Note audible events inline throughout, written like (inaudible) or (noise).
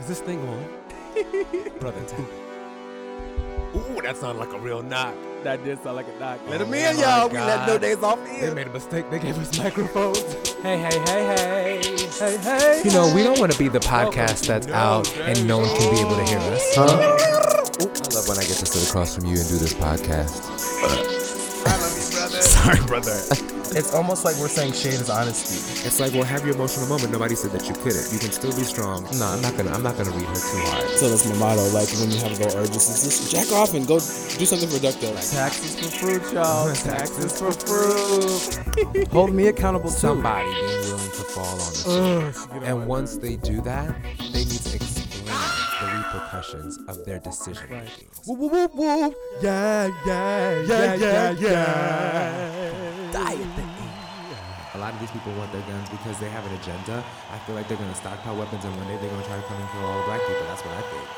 Is this thing on? (laughs) Brother, tap. Ooh, that sounded like a real knock. That did sound like a knock. Oh let Oh him in, y'all. We let no days off They made a mistake. They gave us microphones. (laughs) Hey, hey, hey, hey. Hey, hey. You know, we don't want to be the podcast that's out and no one can be able to hear us. Huh? I love when I get to sit across from you and do this podcast. I love you, brother. Sorry, brother. (laughs) It's almost like we're saying shade is honesty. It's like, well, have your emotional moment. Nobody said that you couldn't. You can still be strong. No, I'm not gonna. I'm not gonna read her too hard. So that's my motto. Like when you have low urges, it's just jack off and go do something productive. Taxes for fruit, y'all. (laughs) Taxes for fruit. (laughs) Hold me accountable too. Somebody being willing to fall on the sword. And once they do that, they need to explain the repercussions of their decision making. Whoop, whoop, whoop, whoop. Yeah, yeah, yeah, yeah, yeah. Die lot of these people want their guns because they have an agenda. I feel like they're gonna stockpile weapons and one day they're gonna try to come and kill all the black people. That's what I think.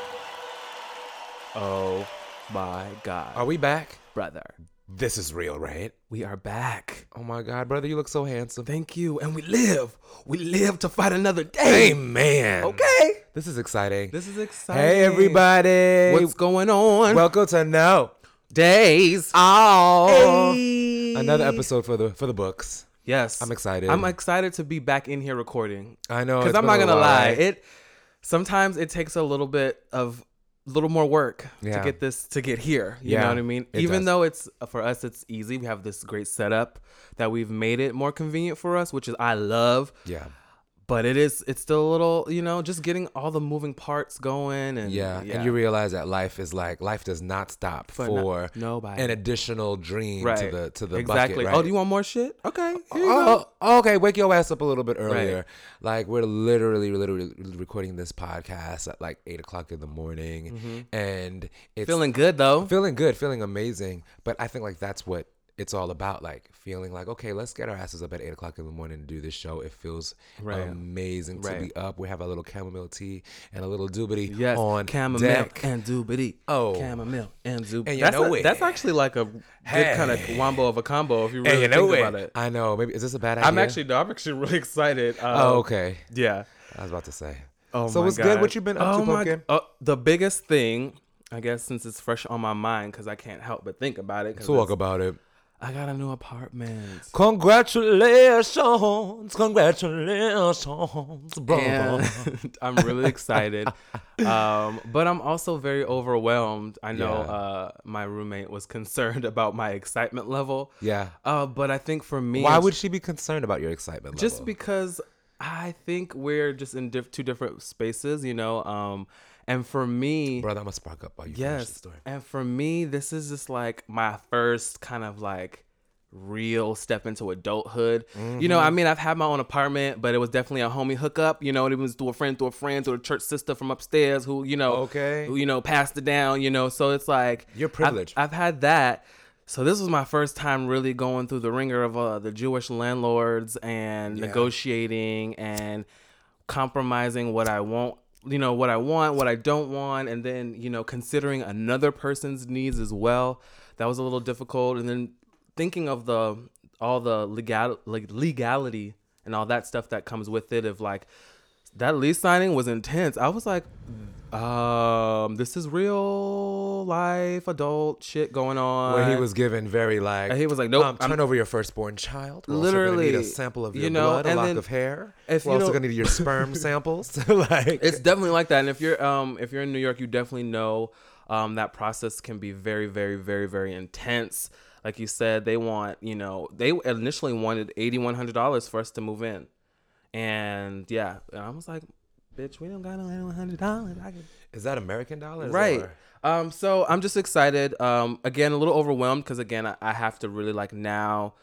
Oh my God. Are we back? brother? This is real, right? We are back. Oh my god, brother, you look so handsome. Thank you. And we live. We live to fight another day. Amen. Okay. This is exciting. This is exciting. hey everybody. What's going on? Welcome to No days. Oh. Hey. Another episode for the for the books. Yes. I'm excited. I'm excited to be back in here recording. I know. Because I'm not gonna lie. It sometimes it takes a little bit of little more work Yeah. to get this to get here. You Yeah, know what I mean? Even does. though it's uh, for us it's easy. We have this great setup that we've made it more convenient for us, which is I love. Yeah. But it is it's still a little, you know, just getting all the moving parts going and Yeah. And you realize that life is like life does not stop For for, no- nobody. an additional dream right to the to the exactly. bucket. Right? Oh, do you want more shit? Okay. Here you go. Oh, okay. Wake your ass up a little bit earlier. Like we're literally, literally recording this podcast at like eight o'clock in the morning, and it's Mm-hmm. Feeling good though. feeling good, feeling amazing. But I think like that's what it's all about. Like feeling like okay, let's get our asses up at eight o'clock in the morning and do this show. It feels Right. amazing to be up. We have a little chamomile tea and a little doobity Yes, on chamomile deck. and doobity. Oh. chamomile and zoobity. And you that's, know a- it. that's actually like a good kind of Hey. wombo of a combo if you really you know think it. about it. I know. Maybe is this a bad idea? I'm actually no, I'm actually (laughs) really excited. Um, Oh, okay. Yeah. I was about to say. Oh so what's good? What you been up oh to, my uh, the biggest thing, I guess, since it's fresh on my mind, because I can't help but think about it. Talk about it. I got a new apartment. Congratulations, congratulations, brother. (laughs) I'm really excited. (laughs) um, but I'm also very overwhelmed. I know Yeah. uh, my roommate was concerned (laughs) about my excitement level. yeah. Uh, but I think for me, Why would she be concerned about your excitement level? just level? because I think we're just in diff- two different spaces, you know. Um, and for me, brother, I'm gonna spark up while you finish the yes, story. and for me, this is just like my first kind of like real step into adulthood. You know, I Mm-hmm. mean, I've had my own apartment, but it was definitely a homie hookup. You know, it was through a friend, through a friend, through a church sister from upstairs who, you know, Okay. who you know passed it down. You know, so it's like You're I've- privileged. I've, had that. So this was my first time really going through the ringer of uh, the Jewish landlords and Yeah. negotiating and compromising what I want, you know, what I want, what I don't want, and then, you know, considering another person's needs as well. That was a little difficult. And then thinking of the all the legal like legality and all that stuff that comes with it of like that lease signing was intense. I was like, um, this is real life adult shit going on. Where he was given very like, And he was like, nope, um, I'm- turn over your firstborn child. We're Literally, need a sample of your you know, blood, a lock then of hair. if We're also don't- gonna need your sperm (laughs) samples. (laughs) like, it's definitely like that and if you're um if you're in new york you definitely know um that process can be very very very very intense like you said they want you know they initially wanted $8100 for us to move in and yeah and i was like bitch we don't got no $8100 I can is that American dollars? right. Or- um so i'm just excited. Um again a little overwhelmed because again I, I have to really like now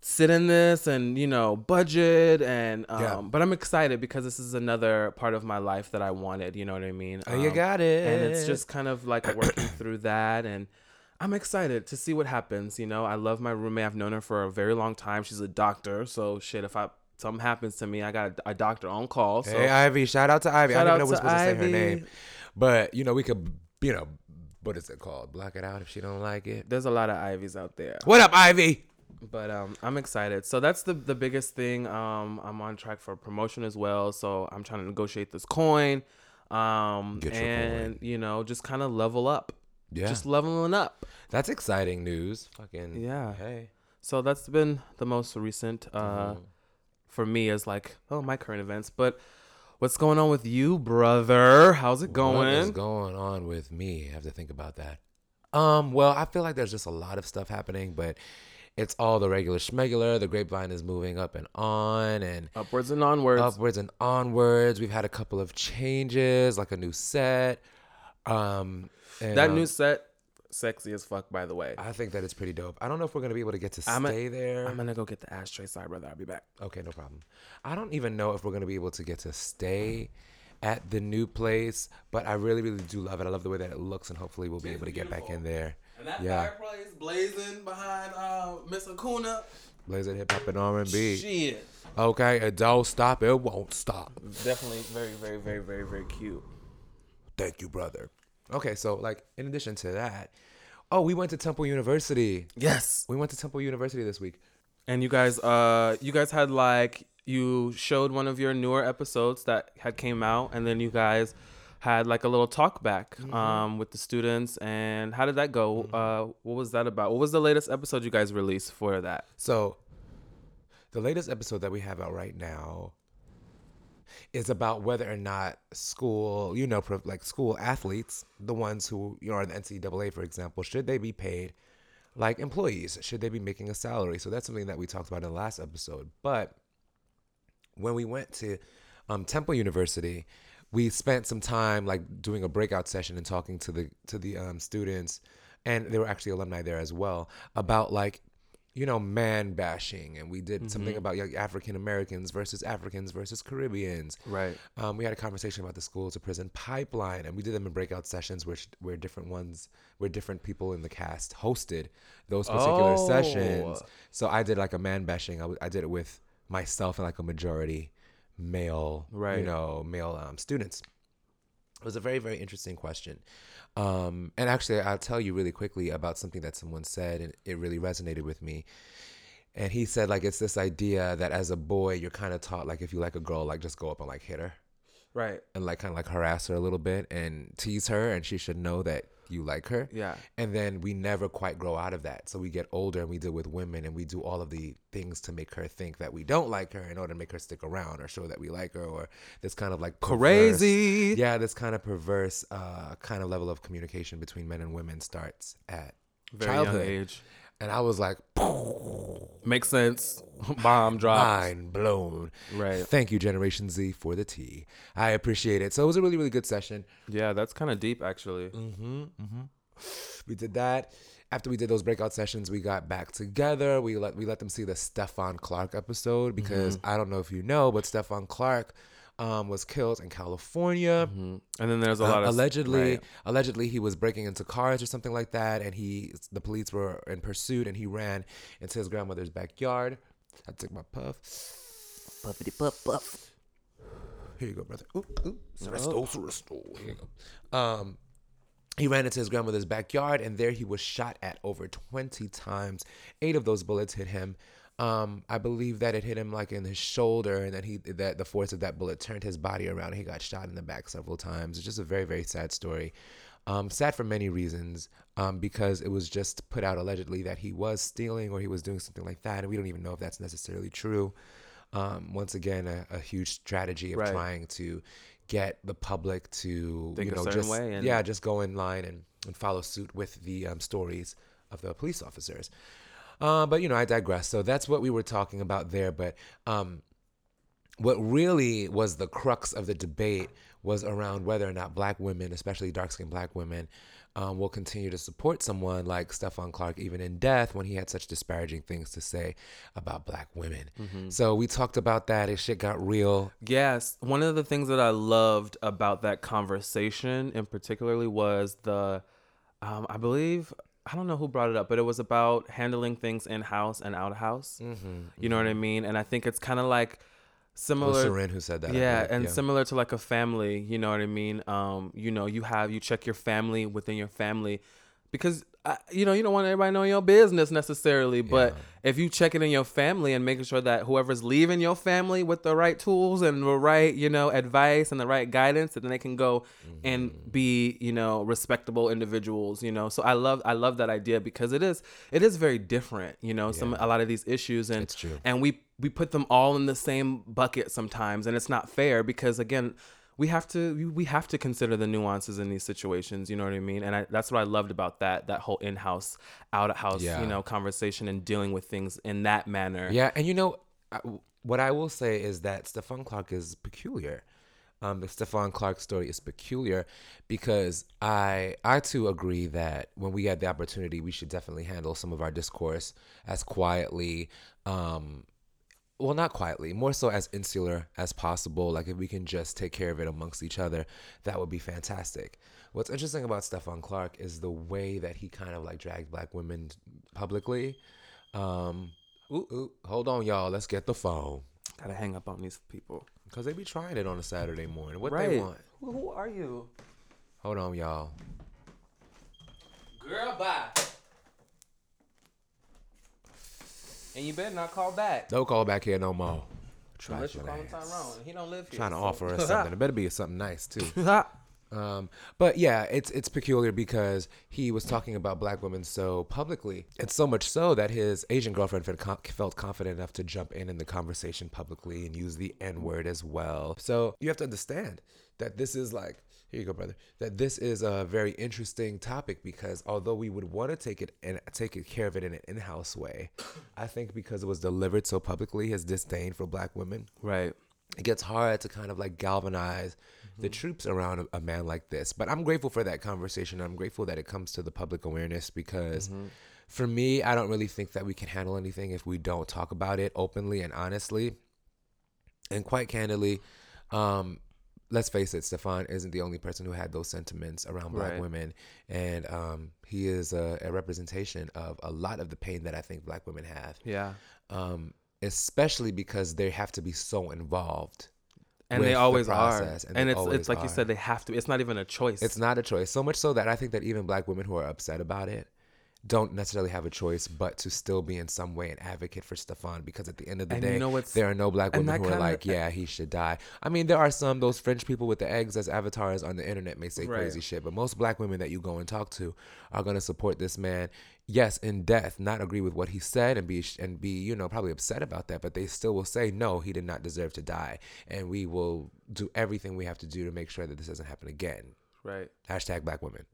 sit in this and you know budget and um Yeah. but i'm excited because this is another part of my life that i wanted you know what i mean? Oh, you Um, got it. and it's just kind of like working (clears throat) through that and i'm excited to see what happens you know? I love my roommate. I've known her for a very long time. She's a doctor so shit if i something happens to me i got a, a doctor on call so Hey, Ivy. Shout out to Ivy. Shout I don't even know what's supposed to say her Ivy. name, but you know we could, you know, what is it called? Block it out if she don't like it. there's a lot of ivies out there What up, Ivy? but um, I'm excited. So that's the the biggest thing. Um, I'm on track for promotion as well. So I'm trying to negotiate this coin. Um, and you know, just kind of level up. Yeah. Just leveling up. That's exciting news. Fucking Yeah. Hey. So that's been the most recent uh, Mm-hmm. For me as like oh my current events. But what's going on with you, brother? How's it going? What is going on with me? I have to think about that. Um, well, I feel like there's just a lot of stuff happening, but it's all the regular schmegular. The grapevine is moving up and on and Upwards and onwards. upwards and onwards. We've had a couple of changes, like a new set. Um, and, that um, new set, sexy as fuck. By the way, I think that it's pretty dope. I don't know if we're gonna be able to get to I'm a- stay there. I'm gonna go get the ashtray. Sorry, brother. I'll be back. Okay, no problem. I don't even know if we're gonna be able to get to stay at the new place, but I really, really do love it. I love the way that it looks, and hopefully we'll be able to get back in there. And that Yeah. fireplace blazing behind uh, Miss Acuna. Blazer hip hop and R and B. Shit. Okay, it don't stop, it won't stop. Definitely very, very, very, very, very cute. Thank you, brother. Okay, so like in addition to that, oh, we went to Temple University. Yes. We went to Temple University this week. And you guys, uh, you guys had like you showed one of your newer episodes that had came out, and then you guys had like a little talk back um with the students. And how did that go? Uh, what was that about? What was the latest episode you guys released for that? So, the latest episode that we have out right now is about whether or not school, you know, like school athletes, the ones who, you know, are in the NCAA, for example, should they be paid like employees? Should they be making a salary? So, that's something that we talked about in the last episode. But when we went to um, Temple University, we spent some time like doing a breakout session and talking to the to the um, students, and there were actually alumni there as well about like you know man bashing, and we did something about like African Americans versus Africans versus Caribbeans. Right. Um, we had a conversation about the school to prison pipeline, and we did them in breakout sessions, which where different ones, where different people in the cast hosted those particular Oh. sessions. So I did like a man bashing. I, w- I did it with myself and like a majority male, you know, male um, students. It was a very, very interesting question. Um, and actually, I'll tell you really quickly about something that someone said, and it really resonated with me. And he said, like, it's this idea that as a boy, you're kind of taught, like, if you like a girl, like, just go up and, like, hit her Right. and, like, kind of, like, harass her a little bit and tease her, and she should know that you like her. Yeah. And then we never quite grow out of that. So we get older and we deal with women and we do all of the things to make her think that we don't like her in order to make her stick around or show that we like her or this kind of like perverse- Crazy. yeah, this kind of perverse uh, kind of level of communication between men and women starts at Very childhood. young age. And I was like, (laughs) Makes sense. (laughs) Bomb drop. mind blown. Right. Thank you, Generation Z, for the tea. I appreciate it. So it was a really, really good session. Yeah, that's kind of deep actually. Mm-hmm. Mm-hmm. We did that. After we did those breakout sessions, we got back together. We let we let them see the Stephon Clark episode because I don't know if you know, but Stephon Clark um, was killed in California. And then there's a Uh, lot of allegedly, right. allegedly he was breaking into cars or something like that, and he the police were in pursuit, and he ran into his grandmother's backyard. I took my puff. Puffity puff puff. Here you go, brother. Ooh, ooh. Resto, resto. Here you go. Um, he ran into his grandmother's backyard, and there he was shot at over 20 times. Eight of those bullets hit him. Um, I believe that it hit him like in his shoulder, and then he that the force of that bullet turned his body around. And he got shot in the back several times. It's just a very very sad story. Um, sad for many reasons. Um, because it was just put out allegedly that he was stealing or he was doing something like that, and we don't even know if that's necessarily true. Um, once again, a, a huge strategy of Right. trying to get the public to Think you know just and- yeah just go in line and, and follow suit with the um, stories of the police officers uh, but you know i digress so that's what we were talking about there but um, what really was the crux of the debate was around whether or not black women especially dark-skinned black women um, will continue to support someone like Stephon Clark even in death when he had such disparaging things to say about black women. So we talked about that. It shit got real. Yes, one of the things that I loved about that conversation in particularly was the, um, I believe I don't know who brought it up, but it was about handling things in house and out of house. You know what I mean? And I think it's kind of like It was similar. Seren who said that. Yeah, and similar to like a family, you know what I mean? Um, you know, you have you check your family within your family because you know you don't want everybody knowing your business necessarily but Yeah. if you check it in your family and making sure that whoever's leaving your family with the right tools and the right you know advice and the right guidance and then they can go and Mm-hmm. be you know respectable individuals you know so i love i love that idea because it is it is very different you know some a lot of these issues and and we we put them all in the same bucket sometimes and it's not fair because again we have to we- we have to consider the nuances in these situations you know what i mean and I, that's what i loved about that that whole in-house out of house Yeah. you know conversation and dealing with things in that manner Yeah, and you know what I will say is that Stephon Clark is peculiar. Um, the Stephon Clark story is peculiar because I I too agree that when we had the opportunity, we should definitely handle some of our discourse as quietly. Um, well, not quietly, more so as insular as possible. Like if we can just take care of it amongst each other, that would be fantastic. What's interesting about Stephon Clark is the way that he kind of like dragged black women publicly. Um, ooh, ooh, hold on, y'all. Let's get the phone gotta hang up on these people because they be trying it on a Saturday morning. What right they want? who, who are you Hold on, y'all. girl bye and you better not call back Don't call back here no more. unless you your call him. Tyrone. He don't live here. Trying to so- offer us something. It better be something nice too. (laughs) Um, but yeah, it's it's peculiar because he was talking about black women so publicly. and so much so that his Asian girlfriend felt, felt confident enough to jump in in the conversation publicly and use the N word as well. So you have to understand that this is like. Here you go, brother. That this is a very interesting topic because although we would want to take it and take care of it in an in-house way, I think because it was delivered so publicly, his disdain for black women, right it gets hard to kind of like galvanize Mm-hmm. the troops around a, a man like this. But I'm grateful for that conversation. I'm grateful that it comes to the public awareness because Mm-hmm. for me, I don't really think that we can handle anything if we don't talk about it openly and honestly. And quite candidly, um, let's face it, Stephon isn't the only person who had those sentiments around black Right. women. And um, he is a, a representation of a lot of the pain that I think black women have yeah um, especially because they have to be so involved. and they the always are and, and it's it's like you said they have to it's not even a choice It's not a choice. So much so that I think that even black women who are upset about it don't necessarily have a choice but to still be in some way an advocate for Stephon because at the end of the And you day, know what's- there are no black women who are like, yeah, he should die. I mean, there are some, those French people with the eggs as avatars on the internet may say Right. crazy shit, but most black women that you go and talk to are going to support this man. Yes, in death, not agree with what he said and be and be you know probably upset about that, but they still will say no, he did not deserve to die, and we will do everything we have to do to make sure that this doesn't happen again. right Hashtag black women.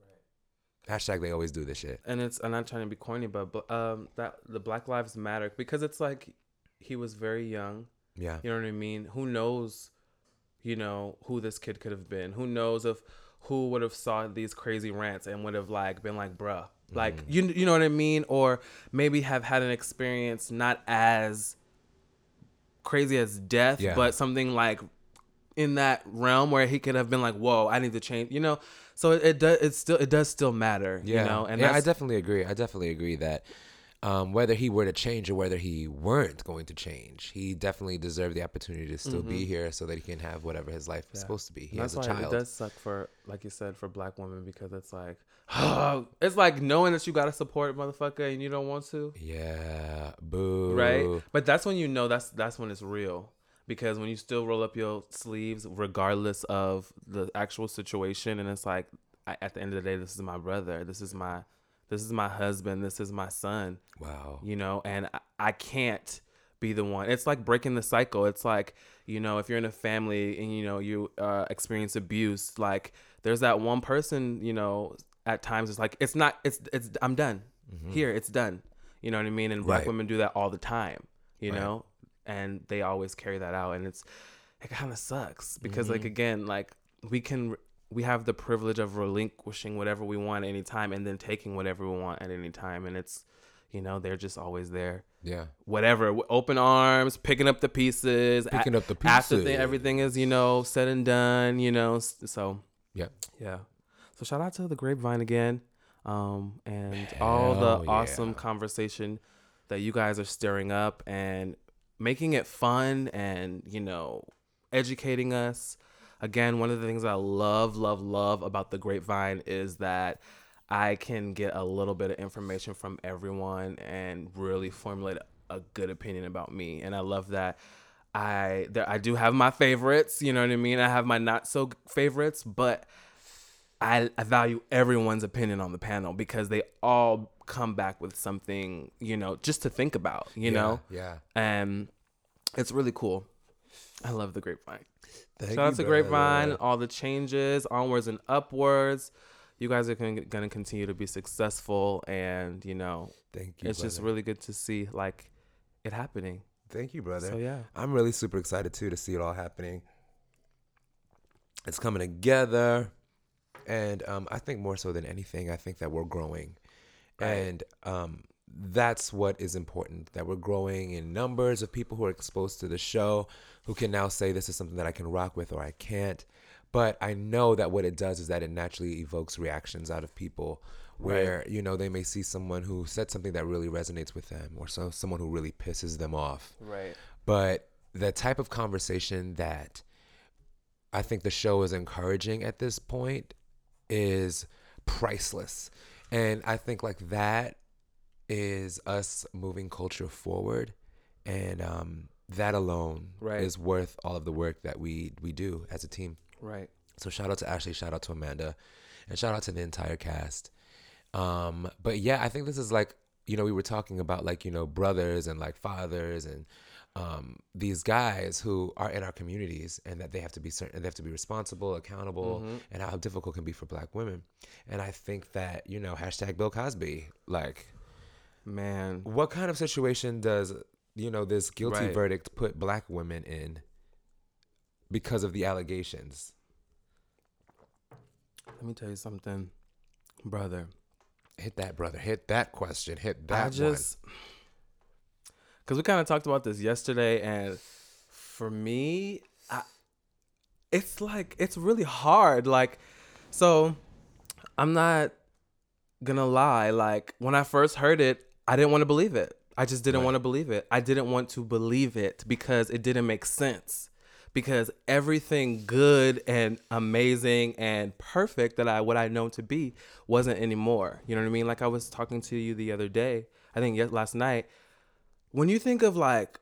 Hashtag they always do this shit. and it's I'm not trying to be corny, but um, that the Black Lives Matter because it's like he was very young. Yeah. You know what I mean? Who knows? You know who this kid could have been? Who knows if who would have saw these crazy rants and would have like been like, bruh, like Mm-hmm. you you know what I mean? Or maybe have had an experience not as crazy as death, Yeah. but something like in that realm where he could have been like, whoa, I need to change. You know, so it, it does. It still it does still matter. Yeah. You know, and yeah, I definitely agree. I definitely agree that um, whether he were to change or whether he weren't going to change, he definitely deserved the opportunity to still be here so that he can have whatever his life is supposed to be. He that's has a why child. it does suck for, like you said, for black women because it's like, (gasps) it's like knowing that you gotta support motherfucker and you don't want to, Yeah. Boo. right? But that's when you know that's that's when it's real because when you still roll up your sleeves regardless of the actual situation, and it's like, I, at the end of the day, this is my brother, this is my, this is my husband, this is my son, Wow. you know, and I, I can't be the one. It's like breaking the cycle. It's like, you know, if you're in a family and, you know, you uh, experience abuse, like there's that one person, you know, at times it's like, it's not, it's, it's, I'm done here. It's done. You know what I mean? And black Right. women do that all the time, you Right. know, and they always carry that out. And it's, it kind of sucks because like, again, like we can, we have the privilege of relinquishing whatever we want at any time and then taking whatever we want at any time. And it's, you know, they're just always there. Yeah. Whatever, open arms, picking up the pieces, Picking up the pieces after the, everything is, you know, said and done. You know, so yeah yeah. So shout out to the Grapevine again, um, and all the awesome yeah. conversation that you guys are stirring up and making it fun and you know educating us. Again, one of the things I love, love, love about the Grapevine is that I can get a little bit of information from everyone and really formulate a good opinion about me. And I love that. I there, I do have my favorites, you know what I mean. I have my not so favorites, but I, I value everyone's opinion on the panel because they all come back with something, you know, just to think about, you know. yeah. And it's really cool. I love the grapevine. Thank Shout out you, to Grapevine, all the changes, onwards and upwards. You guys are going to continue to be successful, and you know, Thank you. it's just really good to see like it happening. Thank you, brother. So yeah, I'm really super excited too to see it all happening. It's coming together, and um, I think more so than anything, I think that we're growing, Right. and um, that's what is important. That we're growing in numbers of people who are exposed to the show, who can now say this is something that I can rock with or I can't. But I know that what it does is that it naturally evokes reactions out of people where you know they may see someone who said something that really resonates with them or so someone who really pisses them off right, but the type of conversation that I think the show is encouraging at this point is priceless. And I think like that is us moving culture forward. And um, that alone Right. is worth all of the work that we, we do as a team. right. So shout out to Ashley, shout out to Amanda, and shout out to the entire cast. Um, but yeah, I think this is like, you know, we were talking about like, you know, brothers and like fathers and um, these guys who are in our communities and that they have to be certain, they have to be responsible, accountable, and how difficult it can be for black women. And I think that, you know, hashtag Bill Cosby, like, Man, what kind of situation does, you know, this guilty Right. verdict put black women in because of the allegations? let me tell you something, brother. Hit that, brother. Hit that question. Hit that I just because we kind of talked about this yesterday, and for me, I, it's like it's really hard. Like, so I'm not gonna lie. Like when I first heard it, I didn't want to believe it. I just didn't Right. want to believe it. I didn't want to believe it because it didn't make sense. Because everything good and amazing and perfect that I what I know to be wasn't anymore. You know what I mean? Like I was talking to you the other day. I think last night. When you think of like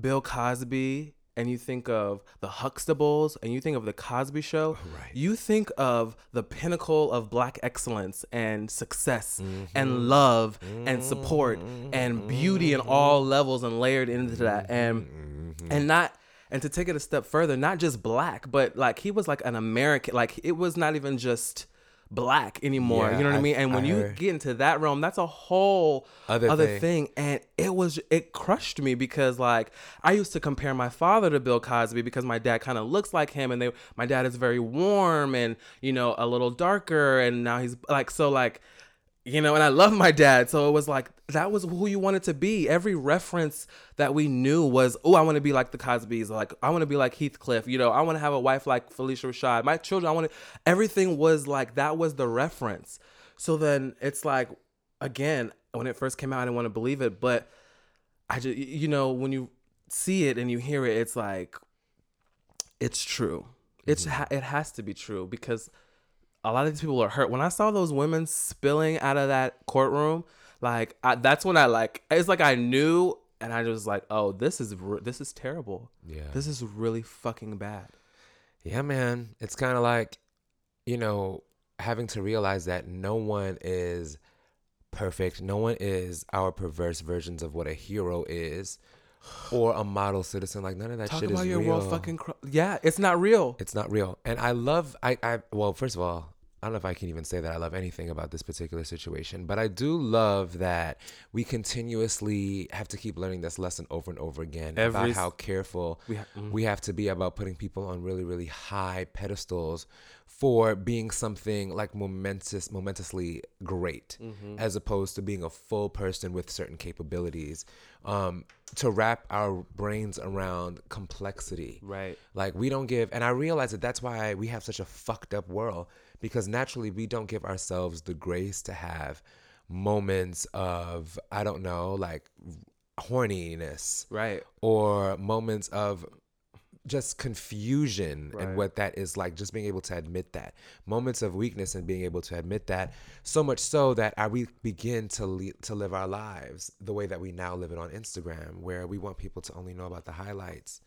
Bill Cosby and you think of the Huxtables and you think of the Cosby Show, oh, Right. you think of the pinnacle of black excellence and success and mm-hmm. love and mm-hmm. support and beauty in mm-hmm. all levels and layered into that. And and not and to take it a step further, not just black, but like he was like an American, like it was not even just black anymore. Yeah, you know what I, I- mean? And when I you heard. get into that realm, that's a whole Other other, thing. thing. And it was it crushed me because like I used to compare my father to Bill Cosby because my dad kind of looks like him and they my dad is very warm and you know a little darker and now he's like so like you know and I love my dad. So it was like that was who you wanted to be. Every reference that we knew was oh I want to be like the Cosbys like I want to be like Heathcliff you know I want to have a wife like Phylicia Rashad my children I want to everything was like that was the reference. So then it's like again when it first came out I didn't want to believe it but I just you know when you see it and you hear it it's like it's true. It's mm-hmm. ha- it has to be true because a lot of these people are hurt when I saw those women spilling out of that courtroom like I, that's when I like it's like I knew and I was like oh this is this is terrible Yeah. this is really fucking bad Yeah, man. It's kind of like, you know, having to realize that no one is perfect. No one is our perverse versions of what a hero is or a model citizen. Like, none of that talk shit about is your real. world fucking cr- yeah it's not real It's not real. And I love, I, I, well, first of all, I don't know if I can even say that I love anything about this particular situation, but I do love that we continuously have to keep learning this lesson over and over again Every about how careful We ha- mhm. we have to be about putting people on really, really high pedestals for being something like momentous, momentously great, Mm-hmm. as opposed to being a full person with certain capabilities. Um, to wrap our brains around complexity, right. Like we don't give, and I realize that that's why we have such a fucked up world because naturally we don't give ourselves the grace to have moments of I don't know, like horniness right. or moments of just confusion Right. and what that is like just being able to admit that moments of weakness and being able to admit that so much so that I, we begin to le- to live our lives the way that we now live it on Instagram where we want people to only know about the highlights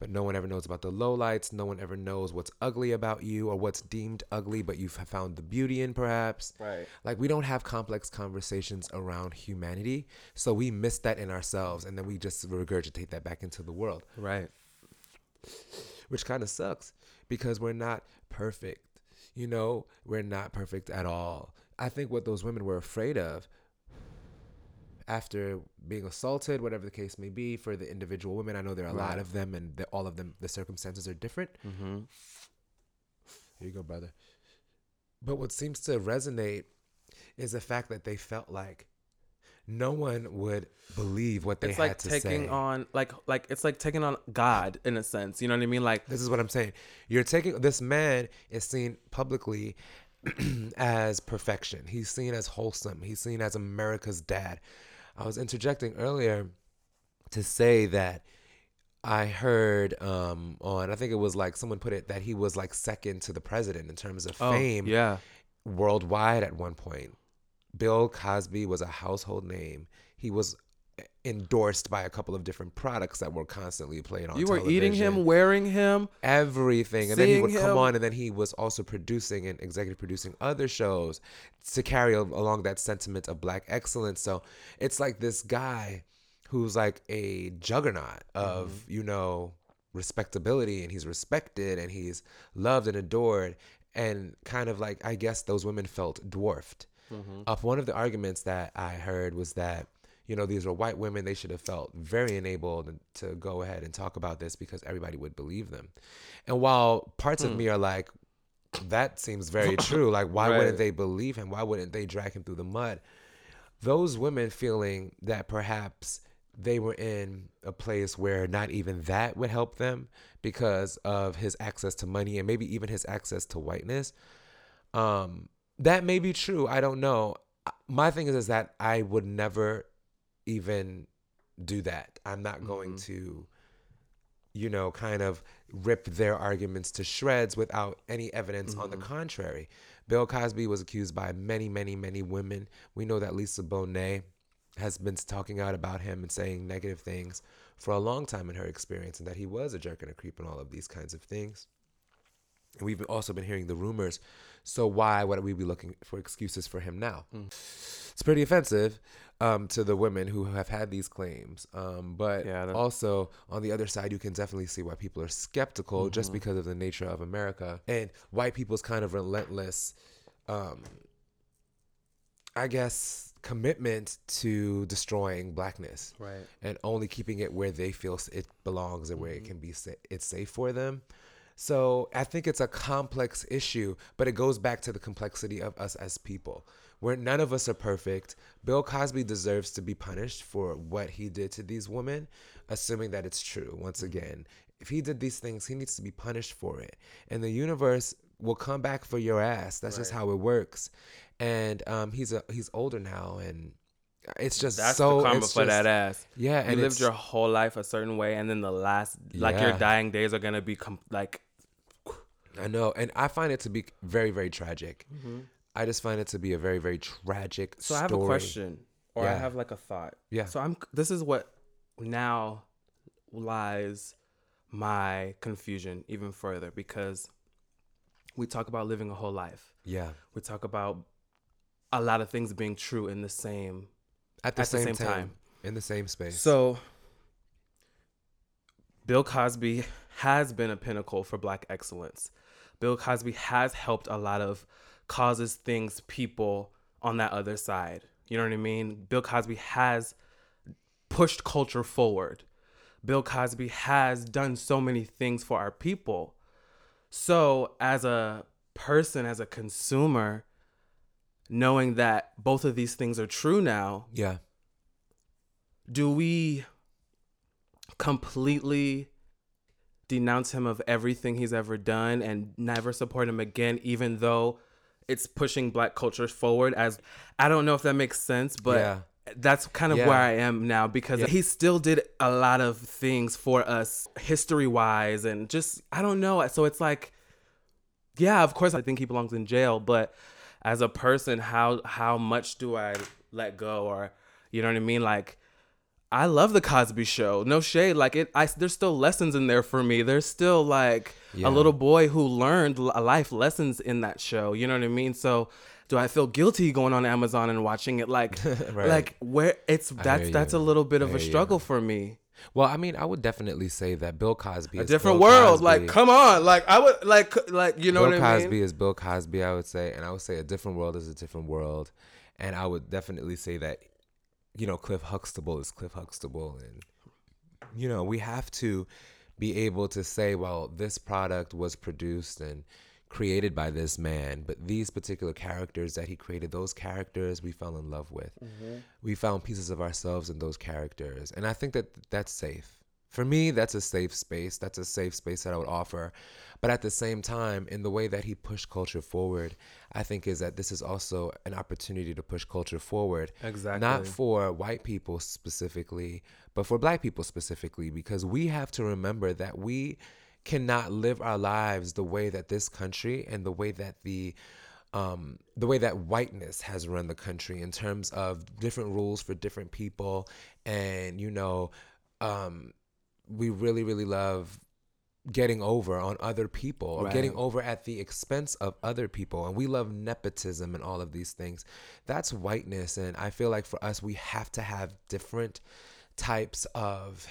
but no one ever knows about the lowlights no one ever knows what's ugly about you or what's deemed ugly but you've found the beauty in perhaps Right. like we don't have complex conversations around humanity so we miss that in ourselves and then we just regurgitate that back into the world Right. Which kind of sucks because we're not perfect. You know, we're not perfect at all. I think what those women were afraid of after being assaulted, whatever the case may be, for the individual women, I know there are a lot of them and the, all of them, the circumstances are different. Mm-hmm. Here you go, brother. But what seems to resonate is the fact that they felt like no one would believe what they It's had like to taking say. on like like it's like taking on God in a sense. You know what I mean? Like This is what I'm saying. You're taking this man is seen publicly (clears throat) as perfection. He's seen as wholesome. He's seen as America's dad. I was interjecting earlier to say that I heard um, on I think it was like someone put it that he was like second to the president in terms of oh, fame Yeah. worldwide at one point. Bill Cosby was a household name. He was endorsed by a couple of different products that were constantly played on You were eating him, wearing him. everything and then he would come on and then he was also producing and executive producing other shows to carry along that sentiment of black excellence so it's like this guy who's like a juggernaut of Mm-hmm. you know respectability and he's respected and he's loved and adored and kind of like i guess those women felt dwarfed Mm-hmm. up one of the arguments that i heard was that you know these were white women they should have felt very enabled to go ahead and talk about this because everybody would believe them and while parts of me are like that seems very (laughs) true like why Right. wouldn't they believe him why wouldn't they drag him through the mud those women feeling that perhaps they were in a place where not even that would help them because of his access to money and maybe even his access to whiteness um that may be true i don't know. Uh, my thing is, is that i would never even do that. I'm not going mm-hmm. to you know kind of rip their arguments to shreds without any evidence. On the mm-hmm. contrary bill cosby was accused by many many many women. We know that lisa bonet has been talking out about him and saying negative things for a long time in her experience and that he was a jerk and a creep and all of these kinds of things. And we've also been hearing the rumors. So why would we be looking for excuses for him now? It's pretty offensive um, to the women who have had these claims. Um, but Yeah, also on the other side, you can definitely see why people are skeptical just because of the nature of America and white people's kind of relentless, um, I guess, commitment to destroying blackness Right. and only keeping it where they feel it belongs and where it can be sa- it's safe for them. So I think it's a complex issue, but it goes back to the complexity of us as people. Where none of us are perfect. Bill Cosby deserves to be punished for what he did to these women, assuming that it's true. Once again, if he did these things, he needs to be punished for it. And the universe will come back for your ass. That's just how it works. And um, he's a he's older now, and it's just That's so the karma for just- that ass. Yeah, You lived your whole life a certain way, and then the last, like your dying days, are gonna be com- like I know, and I find it to be very, very tragic. I just find it to be a very, very tragic. Mm-hmm. So I have a question, or I have like a thought. Yeah. So I'm. This is what now lies my confusion even further because we talk about living a whole life. Yeah, We talk about a lot of things being true in the same. at the, At the same, same time, time. in the same space. So Bill Cosby has been a pinnacle for black excellence. Bill Cosby has helped a lot of causes, things, people on that other side. You know what I mean? Bill Cosby has pushed culture forward. Bill Cosby has done so many things for our people. So, as a person, as a consumer, knowing that both of these things are true now, yeah, do we completely denounce him of everything he's ever done and never support him again even though it's pushing black culture forward as i don't know if that makes sense but Yeah. that's kind of Yeah. where I am now because he still did a lot of things for us history wise and just I don't know. So it's like yeah, of course I think he belongs in jail, but as a person, how how much do I let go or you know what I mean? Like I love the Cosby Show. No shade. Like it, I there's still lessons in there for me. There's still like Yeah. a little boy who learned life lessons in that show. You know what I mean? So do I feel guilty going on Amazon and watching it? Like, (laughs) Right. like where it's that's that's a little bit of a hear you. struggle for me. Well, I mean, I would definitely say that Bill Cosby A is different Bill world. Cosby. Like, come on. Like I would like like you know Bill what I Cosby mean? is Bill Cosby, I would say, and I would say a different world is a different world, and I would definitely say that, you know, Cliff Huxtable is Cliff Huxtable, and you know, we have to be able to say, well, this product was produced and created by this man, but these particular characters that he created, those characters we fell in love with. Mm-hmm. We found pieces of ourselves in those characters, and I think that that's safe. For me, that's a safe space. That's a safe space that I would offer. But at the same time, in the way that he pushed culture forward, I think is that this is also an opportunity to push culture forward. Exactly. Not for white people specifically, but for black people specifically, because we have to remember that we cannot live our lives the way that this country and the way that the um, the way that whiteness has run the country in terms of different rules for different people, and you know, um, we really, really love getting over on other people or getting over at the expense of other people. And we love nepotism and all of these things. That's whiteness. And i feel like for us we have to have different types of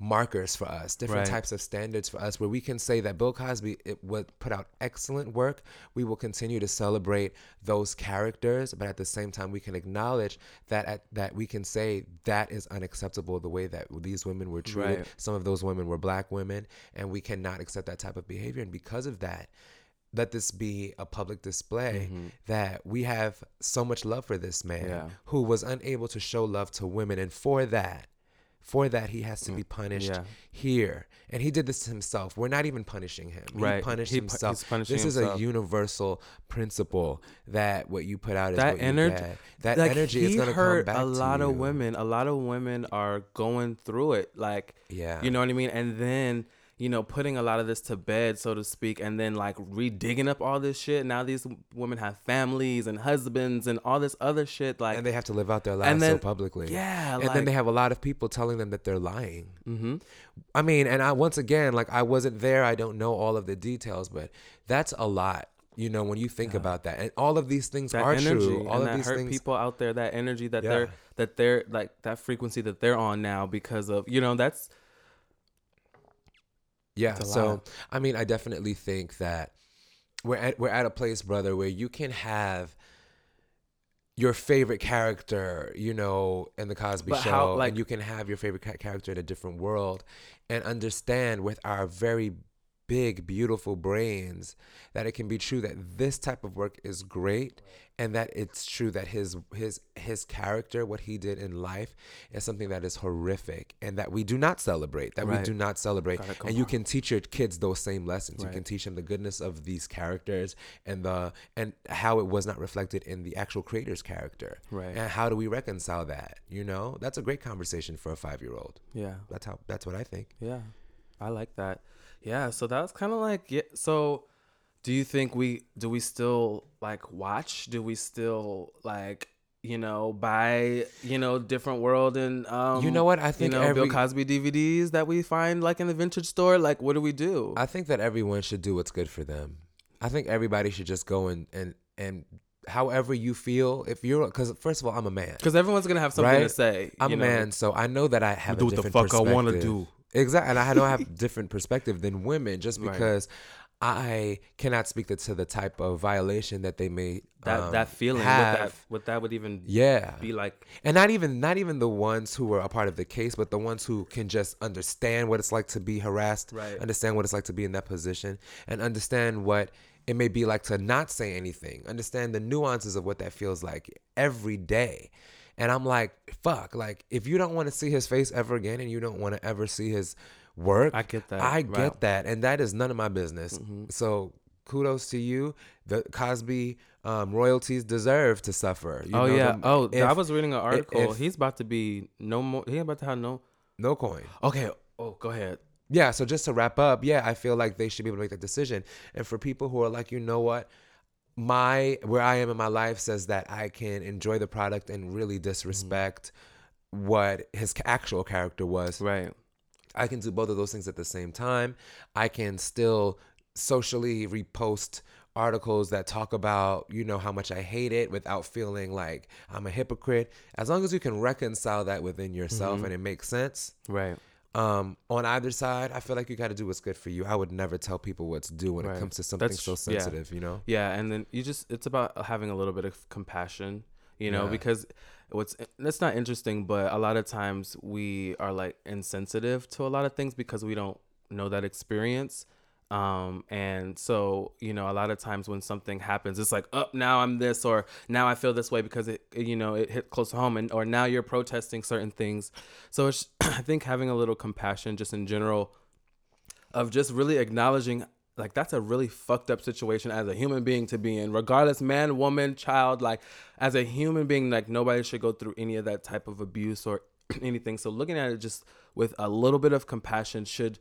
markers for us different Right. types of standards for us where we can say that bill cosby it would put out excellent work we will continue to celebrate those characters but at the same time we can acknowledge that at, that we can say that is unacceptable the way that these women were treated Right. some of those women were black women and we cannot accept that type of behavior and because of that let this be a public display that we have so much love for this man Mm-hmm. Yeah. who was unable to show love to women and for that for that he has to be punished Mm, yeah. here and he did this to himself we're not even punishing him he Right. punished He himself this is himself. a universal principle that what you put out is that what energy you get that like, energy is going to come hurt back a lot of women a lot of women are going through it like Yeah. you know what i mean and then you know putting a lot of this to bed so to speak and then like re-digging up all this shit now these women have families and husbands and all this other shit like and they have to live out their lives And so publicly. yeah, and then they have a lot of people telling them that they're lying. mm-hmm. I mean, and I once again, like I wasn't there, I don't know all of the details, but that's a lot. You know, when you think about that, and all of these things that are energy true. All and of these hurt things, people out there that energy that Yeah. they're that they're like that frequency that they're on now because of you know that's yeah. So, lot. I mean, I definitely think that we're at we're at a place, brother, where you can have your favorite character, you know, in the Cosby But Show, how- like- and you can have your favorite ca- character in a different world, and understand with our very big, beautiful brains that it can be true that this type of work is great, and that it's true that his his his character, what he did in life, is something that is horrific, and that we do not celebrate. That we do not celebrate, and you on. can teach your kids those same lessons. You can teach them the goodness of these characters and the and how it was not reflected in the actual creator's character. Right. And how do we reconcile that? You know, that's a great conversation for a five year old. yeah That's how. That's what I think. Yeah, I like that. Yeah, so that was kind of like yeah. So, do you think we do we still like watch? Do we still like you know buy you know different world and um You know what? I think you know every- Bill Cosby DVDs that we find like in the vintage store. Like, what do we do? I think that everyone should do what's good for them. I think everybody should just go and and and however you feel. If you're, because first of all, I'm a man. Because everyone's gonna have something to say. I'm a know? man, so I know that I have do what the fuck I wanna do. Exactly, and I don't have different perspective than women just Right. because I cannot speak to the type of violation that they may That um, that feeling, have. what that what that would even yeah, be like. and not even not even the ones who were a part of the case, but the ones who can just understand what it's like to be harassed, Right. understand what it's like to be in that position, and understand what it may be like to not say anything, understand the nuances of what that feels like every day. And I'm like, fuck, like if you don't want to see his face ever again and you don't want to ever see his work, I get that. I get that. And that is none of my business. So kudos to you. The Cosby um, royalties deserve to suffer. You oh know, yeah. the- oh, I was reading an article. if- He's about to be no more. He about to have no. no coin. Okay. Oh, go ahead. Yeah, so just to wrap up, yeah, I feel like they should be able to make that decision. And for people who are like, you know what, my where I am in my life says that I can enjoy the product and really disrespect what his actual character was. Right. I can do both of those things at the same time. I can still socially repost articles that talk about, you know, how much I hate it without feeling like I'm a hypocrite. As long as you can reconcile that within yourself and it makes sense, Right. um, on either side, I feel like you got to do what's good for you. I would never tell people what to do when Right. it comes to something That's so tr- yeah. sensitive, you know? Yeah, and then you just it's about having a little bit of compassion, you know, Yeah. because what's that's not interesting, but a lot of times we are like insensitive to a lot of things because we don't know that experience. Um and so, you know, a lot of times when something happens, it's like, "Oh, now I'm this or now I feel this way because it you know, it hit close to home and or now you're protesting certain things." So it's (clears throat) I think having a little compassion just in general of just really acknowledging like that's a really fucked up situation as a human being to be in regardless man woman child like as a human being like nobody should go through any of that type of abuse or (clears throat) anything so looking at it just with a little bit of compassion should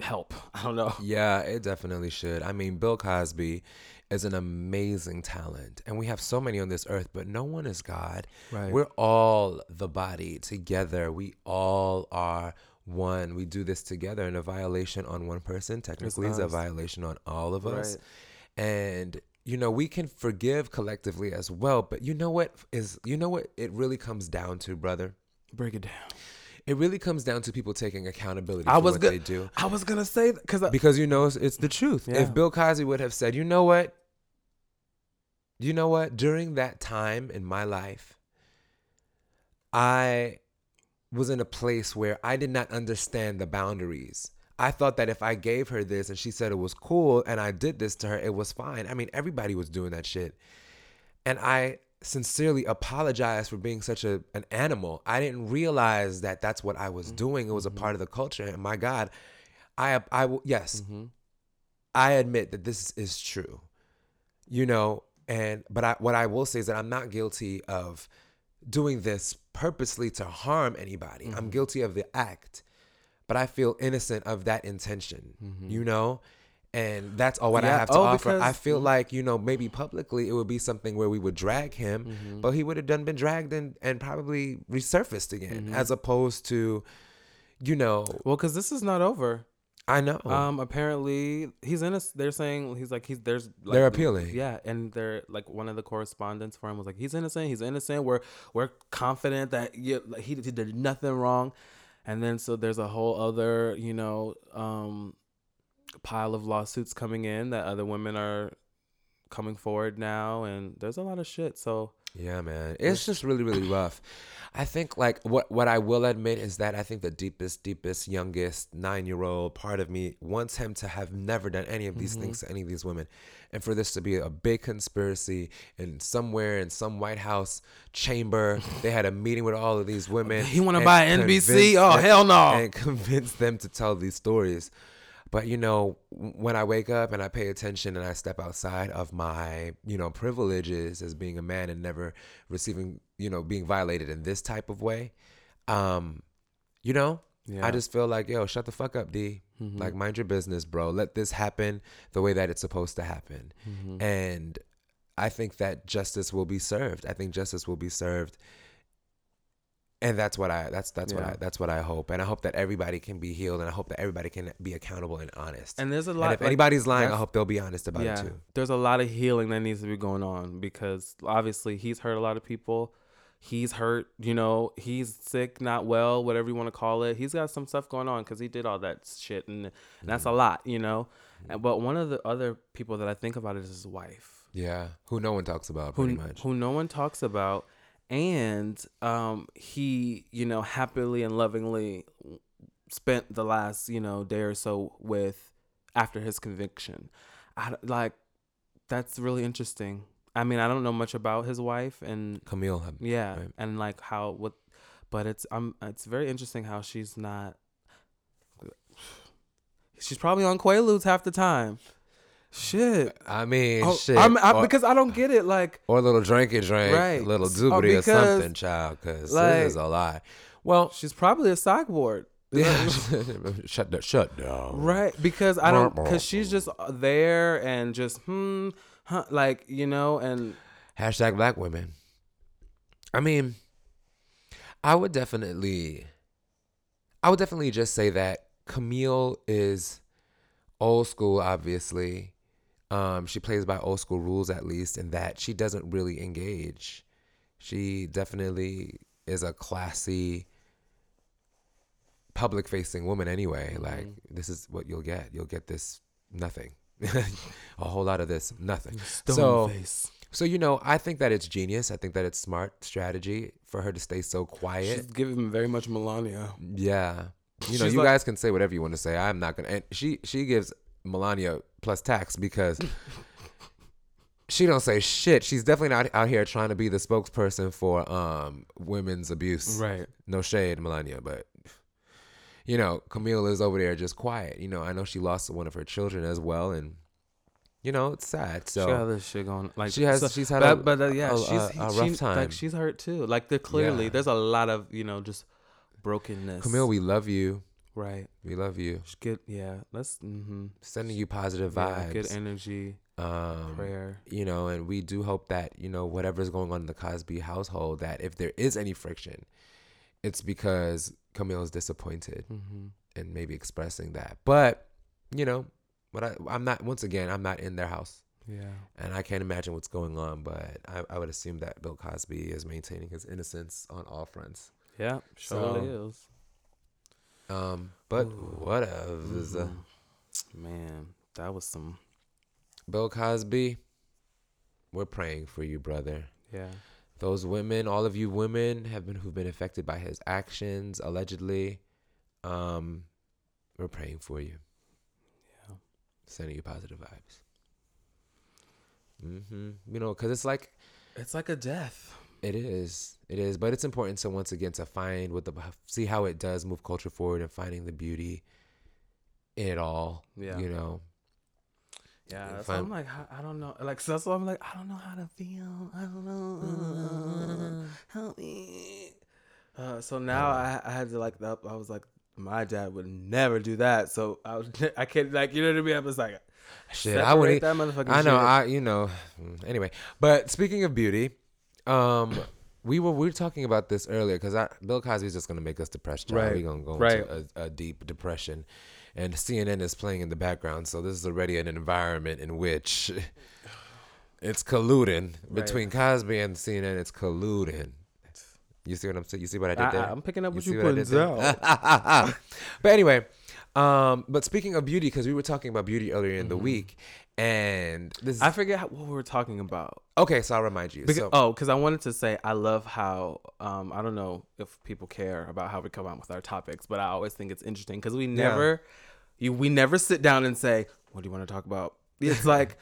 help (laughs) i don't know Yeah, it definitely should. I mean, Bill Cosby is an amazing talent, and we have so many on this earth, but no one is God. Right. We're all the body together. We all are one. We do this together, and a violation on one person technically is a violation on all of us. Right. And you know, we can forgive collectively as well, but you know what is you know what it really comes down to, brother? break it down It really comes down to people taking accountability i was what do. i was gonna say because Because you know it's, it's the truth. Yeah. If Bill Cosby would have said, "You know what? You know what? During that time in my life, I was in a place where I did not understand the boundaries. I thought that if I gave her this and she said it was cool and I did this to her, it was fine. I mean, everybody was doing that shit. And I sincerely apologize for being such a an animal. I didn't realize that that's what I was mm-hmm, doing. It was a mm-hmm. part of the culture. And my God, I I will yes, mm-hmm. I admit that this is true. You know, and but I what I will say is that I'm not guilty of doing this purposely to harm anybody. I'm guilty of the act, but I feel innocent of that intention. You know. And that's all what I have to Oh, offer. I because- feel like, you know, maybe publicly it would be something where we would drag him, Mm-hmm. but he would have done been dragged and, and probably resurfaced again, Mm-hmm. as opposed to, you know, well because this is not over I know. Um, apparently he's in a. They're saying he's like he's there's. Like, They're appealing. Yeah, and they're like one of the correspondents for him was like he's innocent. He's innocent. We're we're confident that yeah, like, he, he did nothing wrong, and then so there's a whole other you know um pile of lawsuits coming in that other women are coming forward now, and there's a lot of shit. So Yeah, man. It's just really, really rough. I think like what what I will admit is that I think the deepest, deepest, youngest nine year old part of me wants him to have never done any of these Mm-hmm. things to any of these women. And for this to be a big conspiracy and somewhere in some White House chamber, (laughs) they had a meeting with all of these women. He wanna buy NBC? Oh, hell no. And convince them to tell these stories. But you know, when I wake up and I pay attention and I step outside of my, you know, privileges as being a man and never receiving, you know, being violated in this type of way, um, you know, Yeah. I just feel like, yo, shut the fuck up, D. Like, mind your business, bro. Let this happen the way that it's supposed to happen. And I think that justice will be served. I think justice will be served. And that's what I that's that's what I that's what I hope. And I hope that everybody can be healed and I hope that everybody can be accountable and honest. and there's a And lot. if like, anybody's lying, I hope they'll be honest about it too. There's a lot of healing that needs to be going on because obviously he's hurt a lot of people. He's hurt, you know, he's sick, not well, whatever you want to call it. He's got some stuff going on because he did all that shit, and, and that's Mm-hmm. a lot, you know. And, but one of the other people that I think about is his wife, Yeah. Who no one talks about who pretty much. who no one talks about, and um, he, you know, happily and lovingly spent the last, you know, day or so with after his conviction. I, like that's really interesting. I mean, I don't know much about his wife and Camille. yeah, Right. and like how what but it's um it's very interesting how she's not (sighs) she's probably on Quaaludes half the time. Shit. I mean, Oh, shit. I'm, I, or, because I don't get it. Like, or a little drinky drink, Right. a little S- doobity or or something, child, because like- this is a lot. Well, she's probably a ward. (laughs) yeah, (laughs) shut down, shut down. Right, because I don't, because she's just there and just hmm, huh, like you know, and Hashtag black women. I mean, I would definitely, I would definitely just say that Camille is old school, obviously. Um, she plays by old school rules, at least, in that she doesn't really engage. She definitely is a classy, public facing woman, anyway. Like, this is what you'll get. You'll get this nothing. (laughs) a whole lot of this nothing. stone so, face. so you know, I think that it's genius. I think that it's smart strategy for her to stay so quiet. She's giving very much Melania. yeah, you know, She's you like- guys can say whatever you want to say. I'm not gonna. And she she gives Melania plus tax because (laughs) she don't say shit. She's definitely not out here trying to be the spokesperson for um women's abuse. Right. No shade, Melania, but you know, Camille is over there just quiet. You know, I know she lost one of her children as well, and you know, it's sad. So she got this shit going. Like She has- so- she's had but, a- but uh, yeah, a- she's a- a she- rough time. Like she's hurt too. Like they're clearly Yeah. there's a lot of you know just brokenness. Camille, we love you. Right? We love you. Just get yeah. Let's mm-hmm. Sending you positive yeah, vibes. good energy, um, prayer. You know, and we do hope that you know whatever's going on in the Cosby household, that if there is any friction, it's because Camille is disappointed Mm-hmm. and maybe expressing that. But you know, but I, I'm not. Once again, I'm not in their house, Yeah. and I can't imagine what's going on. But I, I would assume that Bill Cosby is maintaining his innocence on all fronts. Yeah. Surely So- is. Um, but Ooh. whatever. Mhm. Man, that was some. Bill Cosby, we're praying for you, brother. Yeah. Those women, all of you women, have been who've been affected by his actions, allegedly. Um, we're praying for you. Yeah. Sending you positive vibes. Mm-hmm. You know, because it's like It's like a death. it is, it is, but it's important to once again to find what the see how it does move culture forward and finding the beauty in it all. Yeah. You know, Yeah, why I'm- like, I, I don't know. Like, so that's why I'm like, I don't know how to feel. I don't know. Help me. Uh, so now I, I had to like, up. I was like, my dad would never do that. So I was, (laughs) I can't like, you know what I mean? I was like, shit. I would. separate that motherfucking I know. shit. I you know. mm, Anyway, but speaking of beauty, um, we were we were talking about this earlier because Bill Cosby's just gonna make us depressed. Right, We're gonna go right. into a, a deep depression, and CNN is playing in the background. So this is already an environment in which (sighs) it's colluding between Cosby and CNN. It's colluding. You see what I'm saying? You see what I did I, there? I, am picking up what you what I putting did there? down. (laughs) but anyway, um, but speaking of beauty, because we were talking about beauty earlier in the Mm-hmm. week, and this I forget how, what we were talking about. okay. So I'll remind you. Because, so, oh, because I wanted to say I love how um I don't know if people care about how we come out with our topics, but I always think it's interesting because we never you we never sit down and say what do you want to talk about. It's (laughs) like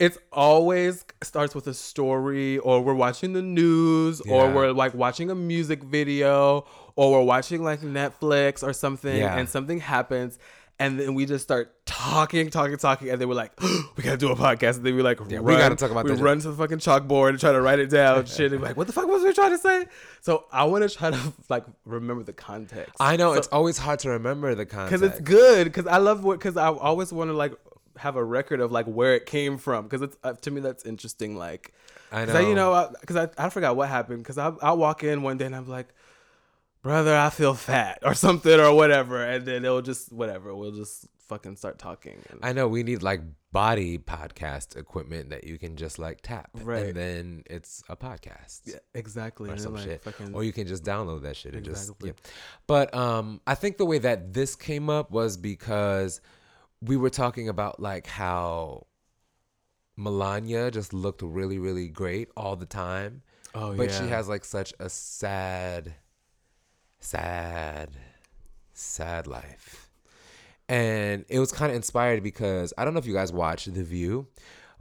it's always starts with a story or we're watching the news or we're like watching a music video or we're watching like Netflix or something Yeah. and something happens and then we just start talking, talking, talking, and then we're like, (gasps) we gotta do a podcast. And then we like, Yeah, run, we gotta talk about we run to the fucking chalkboard and try to write it down. (laughs) shit, and be like, what the fuck was we trying to say? So I want to try to (laughs) like remember the context. I know So- it's always hard to remember the context. because it's good because i love what because i always want to like have a record of like where it came from because it's uh, to me that's interesting like I because I, you know. know because I, I forgot what happened because I, I walk in one day and i'm like brother i feel fat or something or whatever and then it'll just whatever we'll just fucking start talking and, I know we need like body podcast equipment that you can just like tap, Right. And then it's a podcast. yeah exactly or some like, shit. fucking, Or you can just download that shit and Exactly. just yeah. But um I think the way that this came up was because we were talking about like how Melania just looked really, really great all the time. oh But yeah. she has like such a sad, sad, sad life. And it was kind of inspired because I don't know if you guys watched The View,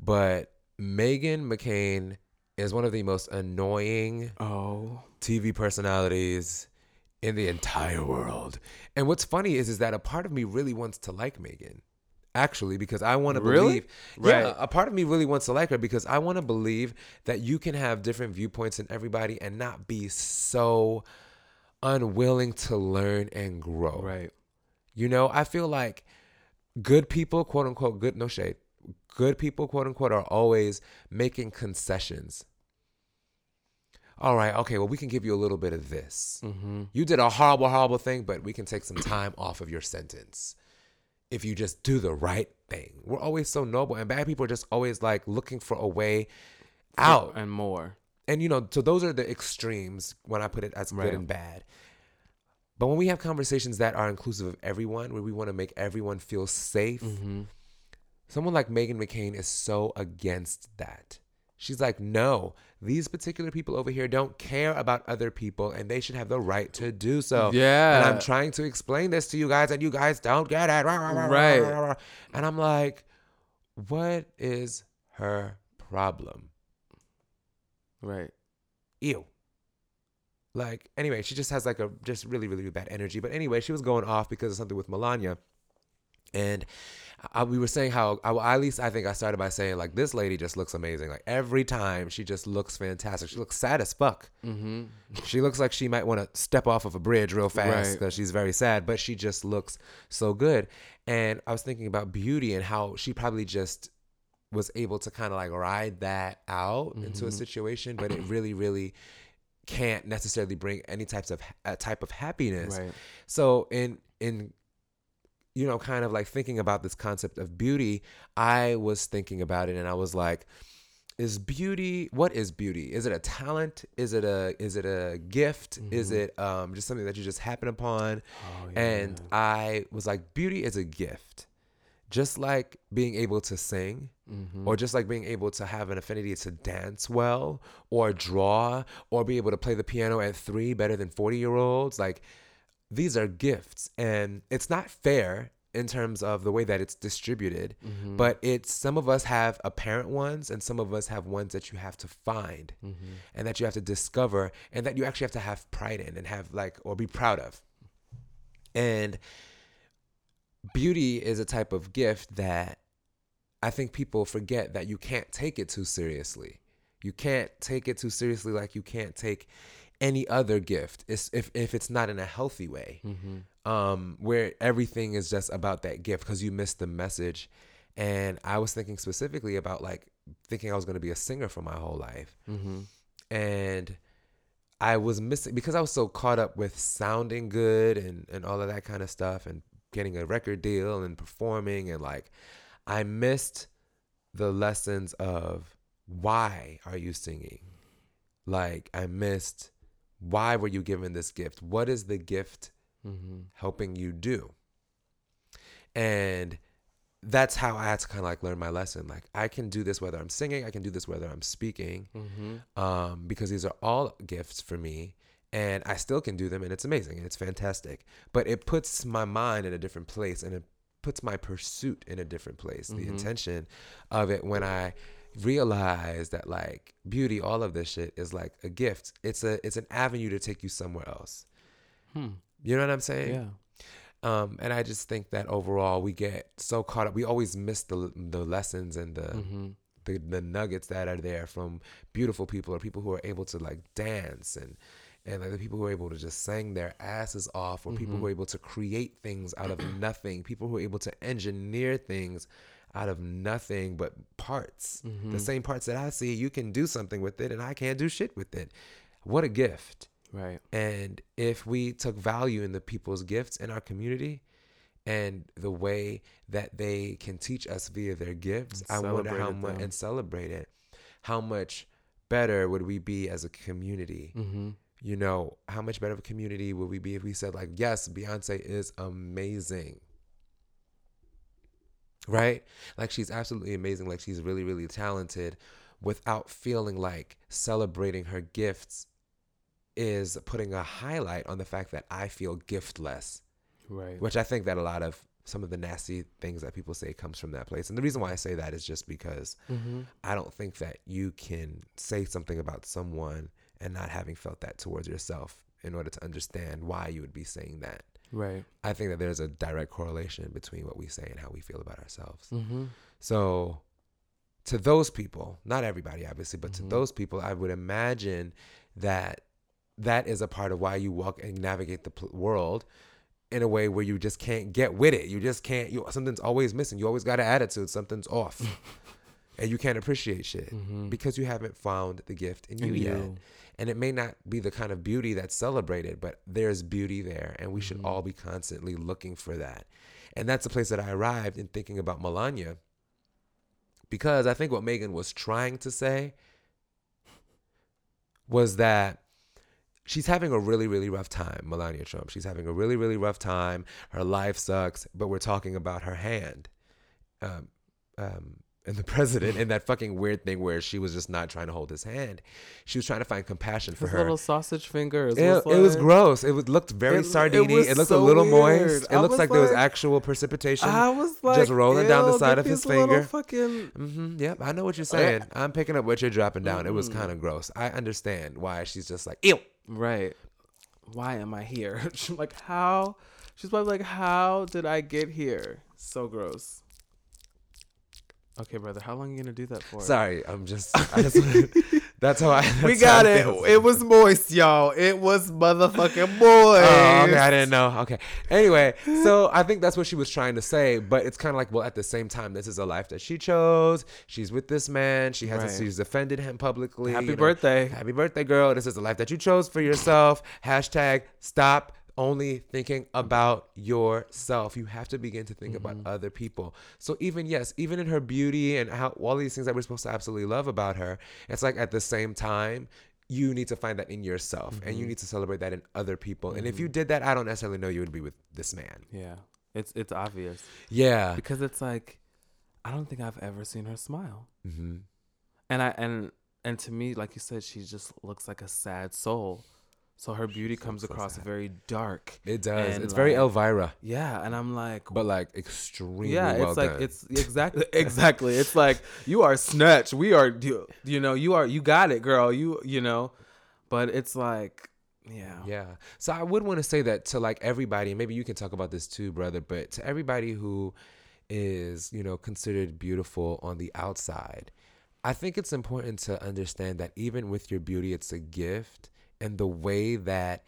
but Meghan McCain is one of the most annoying oh TV personalities in the entire world. And what's funny is is that a part of me really wants to like Meghan. actually because I want to Really? believe. Yeah, a part of me really wants to like her because I want to believe that you can have different viewpoints in everybody and not be so unwilling to learn and grow. Right. You know, I feel like good people, quote unquote, good, no shade, good people, quote unquote, are always making concessions. All right, okay, well, we can give you a little bit of this. Mm-hmm. You did a horrible, horrible thing, but we can take some time off of your sentence if you just do the right thing. We're always so noble, and bad people are just always like looking for a way out. And more. And you know, so those are the extremes when I put it as Right. good and bad. But when we have conversations that are inclusive of everyone, where we want to make everyone feel safe, Mm-hmm. someone like Meghan McCain is so against that. She's like, no, these particular people over here don't care about other people and they should have the right to do so. Yeah. And I'm trying to explain this to you guys and you guys don't get it. Right. And I'm like, what is her problem? Right. ew. Like anyway, she just has like a just really really bad energy. But anyway, she was going off because of something with Melania, and I, we were saying how I, at least I think I started by saying like this lady just looks amazing. Like every time she just looks fantastic. She looks sad as fuck. Mm-hmm. She looks like she might want to step off of a bridge real fast Right. because she's very sad, but she just looks so good. And I was thinking about beauty and how she probably just was able to kind of like ride that out into a Mhm. situation, but it really, really can't necessarily bring any types of a type of happiness. Right. So in in you know, kind of like thinking about this concept of beauty, I was thinking about it and I was like, is beauty what is beauty? Is it a talent? Is it a is it a gift? Is Mhm. it um just something that you just happen upon? Oh, And. I was like, beauty is a gift. Just like being able to sing, Mhm. or just like being able to have an affinity to dance well, or draw, or be able to play the piano at three better than 40 year olds. Like, these are gifts. And it's not fair in terms of the way that it's distributed, Mhm. but it's some of us have apparent ones, and some of us have ones that you have to find Mhm. and that you have to discover and that you actually have to have pride in and have like or be proud of. And beauty is a type of gift that I think people forget that you can't take it too seriously. You can't take it too seriously like you can't take any other gift it's, if if it's not in a healthy way Mhm. um, where everything is just about that gift because you missed the message. And I was thinking specifically about like thinking I was going to be a singer for my whole life. Mhm. And I was missing because I was so caught up with sounding good and, and all of that kind of stuff and getting a record deal and performing. And like, I missed the lessons of why are you singing? Like, I missed why were you given this gift? What is the gift Mhm. helping you do. And that's how I had to kind of like learn my lesson. Like I can do this whether I'm singing, I can do this whether I'm speaking, Mhm. um, because these are all gifts for me, and I still can do them, and it's amazing and it's fantastic. But it puts my mind in a different place, and it puts my pursuit in a different place. The Mhm. intention of it when I realize that like beauty, all of this shit is like a gift. It's a it's an avenue to take you somewhere else. Hmm. You know what I'm saying? Yeah. Um, and I just think that overall we get so caught up. We always miss the the lessons and the, Mhm. the the nuggets that are there from beautiful people or people who are able to like dance and and like the people who are able to just sing their asses off or people who are able to create things out of (clears throat) nothing. People who are able to engineer things out of nothing but parts. Mhm. The same parts that I see, you can do something with it and I can't do shit with it. What a gift. Right. And if we took value in the people's gifts in our community and the way that they can teach us via their gifts, And I wonder how much and celebrate it. How much better would we be as a community? Mm-hmm. You know, how much better of a community would we be if we said like, yes, Beyonce is amazing. Right? Like she's absolutely amazing. Like she's really, really talented without feeling like celebrating her gifts is putting a highlight on the fact that I feel giftless, Right. which I think that a lot of some of the nasty things that people say comes from that place. And the reason why I say that is just because Mm-hmm. I don't think that you can say something about someone and not having felt that towards yourself in order to understand why you would be saying that. Right. I think that there's a direct correlation between what we say and how we feel about ourselves. Mm-hmm. So, to those people, not everybody, obviously, but Mhm. to those people, I would imagine that that is a part of why you walk and navigate the pl- world in a way where you just can't get with it. You just can't. You something's always missing. You always got an attitude. Something's off, (laughs) and you can't appreciate shit Mm-hmm. because you haven't found the gift in you And yet. And it may not be the kind of beauty that's celebrated, but there's beauty there, and we should Mhm. all be constantly looking for that. And that's the place that I arrived in thinking about Melania, because I think what Meghan was trying to say was that she's having a really, really rough time, Melania Trump. She's having a really, really rough time. Her life sucks, but we're talking about her hand. Um, um, and the president in that fucking weird thing where she was just not trying to hold his hand. She was trying to find compassion for His her. little sausage fingers. It, was it was gross. It was, looked very It- it sardiny. It, was looked so a little weird. moist. It I looks was like, there was actual precipitation. I was like, just rolling down the side of his finger." Fucking hmm Yep, I know what you're saying. I'm picking up what you're dropping down. It was kind of gross. I understand why she's just like, ew. right. Why am I here? She's (laughs) like, how? She's probably like, how did I get here? So gross. Okay, brother, how long are you gonna do that for? Sorry, I'm just. I (laughs) just that's how I. we that's how got it. It was moist, y'all. It was motherfucking moist. (laughs) Oh, okay. I didn't know. Okay. Anyway, so I think that's what she was trying to say, but it's kind of like, well, at the same time, this is a life that she chose. She's with this man. She has. Right. She's offended him publicly. Happy you know. birthday. Happy birthday, girl. This is the life that you chose for yourself. Hashtag stop only thinking about yourself. You have to begin to think about mm-hmm. other people. So even yes, even in her beauty and how all these things that we're supposed to absolutely love about her, it's like at the same time, you need to find that in yourself and you mm-hmm. need to celebrate that in other people. And if you mm-hmm. did that, I don't necessarily know you would be with this man. Yeah, it's it's obvious Yeah. because it's like, I don't think I've ever seen her smile, hmm and I and and to me, like you said, she just looks like a sad soul. So her beauty comes so across sad. very dark. It does. It's very Elvira, Yeah, and I'm like, but like extremely yeah, well it's like done. it's exactly (laughs) exactly. It's like you are snatched. We are you, you know you are you got it, girl. You you know, but it's like yeah Yeah. So I would want to say that to like everybody, maybe you can talk about this too, brother, but to everybody who is, you know, considered beautiful on the outside, I think it's important to understand that even with your beauty, it's a gift. And the way that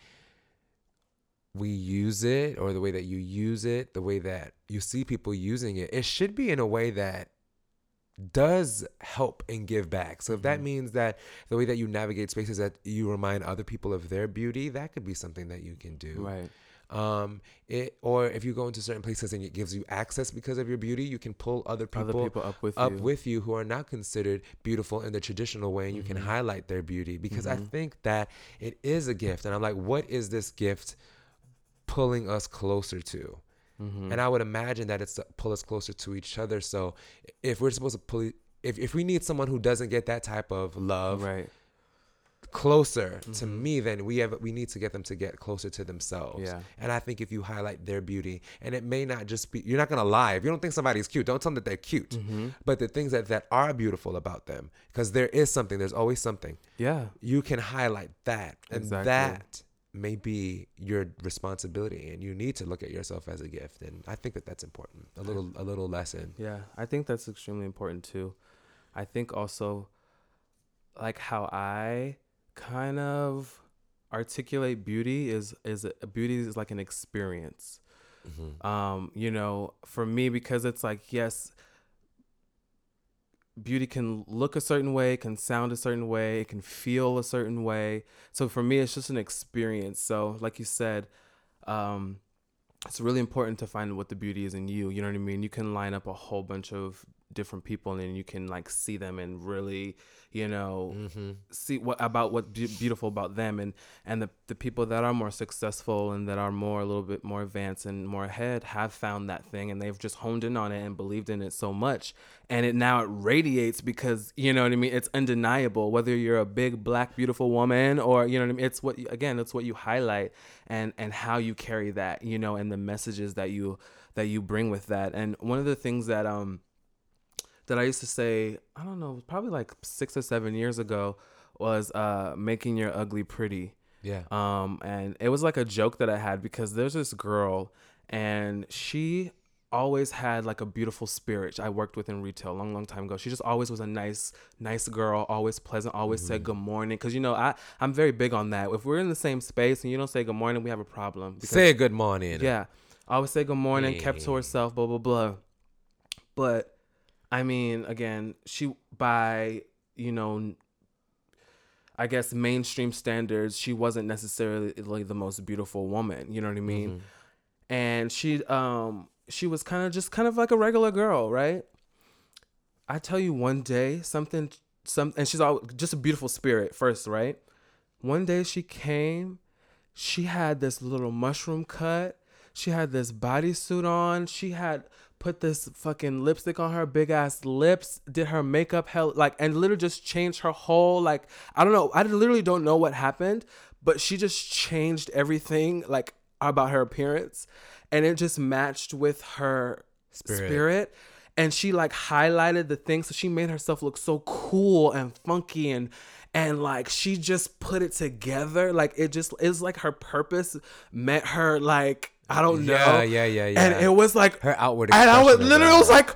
we use it, or the way that you use it, the way that you see people using it, it should be in a way that does help and give back. So if that Mhm. means that the way that you navigate spaces that you remind other people of their beauty, that could be something that you can do. right Um, it or if you go into certain places and it gives you access because of your beauty, you can pull other people, other people up with up you. with you who are not considered beautiful in the traditional way, and you can Mhm. highlight their beauty because I Mhm. think that it is a gift, and I'm like, what is this gift pulling us closer to? Mhm. And I would imagine that it's to pull us closer to each other. So if we're supposed to pull, if, if we need someone who doesn't get that type of love right closer to Mhm. me, then we have we need to get them to get closer to themselves. Yeah. And I think if you highlight their beauty, and it may not just be, you're not gonna lie. If you don't think somebody's cute, don't tell them that they're cute. hmm But the things that, that are beautiful about them, because there is something, there's always something. yeah You can highlight that, and Exactly. that may be your responsibility, and you need to look at yourself as a gift. And I think that that's important. A little, a little lesson. Yeah, I think that's extremely important too. I think also like how I kind of articulate beauty is is a, beauty is like an experience. Mhm. Um, you know, for me because it's like yes, beauty can look a certain way, can sound a certain way, it can feel a certain way. So for me it's just an experience. So like you said, um it's really important to find what the beauty is in you. You know what I mean? You can line up a whole bunch of different people and you can like see them and really, you know, Mhm. see what about what be- beautiful about them. And and the the people that are more successful and that are more a little bit more advanced and more ahead have found that thing and they've just honed in on it and believed in it so much. And it now it radiates because you know what I mean? It's undeniable whether you're a big black beautiful woman or you know what I mean? It's what you, again it's what you highlight and and how you carry that you know and the messages that you that you bring with that. And one of the things that um that I used to say, I don't know, probably like six or seven years ago, was uh, making your ugly pretty. Yeah. Um, and it was like a joke that I had because there's this girl, and she always had like a beautiful spirit. I worked with in retail a long, long time ago. She just always was a nice, nice girl, always pleasant, always said good morning. Cause you know, I I'm very big on that. If we're in the same space and you don't say good morning, we have a problem. Because- Say good morning. yeah. Always say good morning, kept to herself, blah, blah, blah. But I mean, again, she, by, you know, I guess mainstream standards, she wasn't necessarily like the most beautiful woman. You know what I mean? Mm-hmm. And she, um, she was kind of just kind of like a regular girl, right? I tell you, one day something, some, and she's all just a beautiful spirit first, right? One day she came, she had this little mushroom cut. She had this bodysuit on. She had put this fucking lipstick on her big ass lips, did her makeup hell like and literally just changed her whole like I don't know. I literally don't know what happened, but she just changed everything like about her appearance and it just matched with her Spirit. spirit and she like highlighted the thing so she made herself look so cool and funky and and like she just put it together like it just is like her purpose met her like i don't know. Yeah, yeah, yeah, yeah. and it was like Her outward and i was literally was like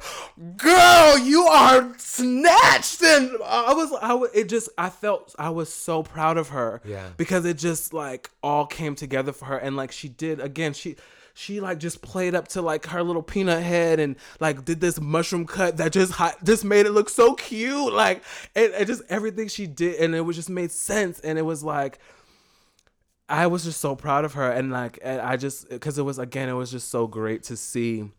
girl you are snatched! And i was i was it just i felt i was so proud of her Yeah. because it just like all came together for her. And like she did again she she like just played up to like her little peanut head and like did this mushroom cut that just hot, just made it look so cute. Like it, it just everything she did and it was just made sense. And it was like I was just so proud of her and like and I just because it was again it was just so great to see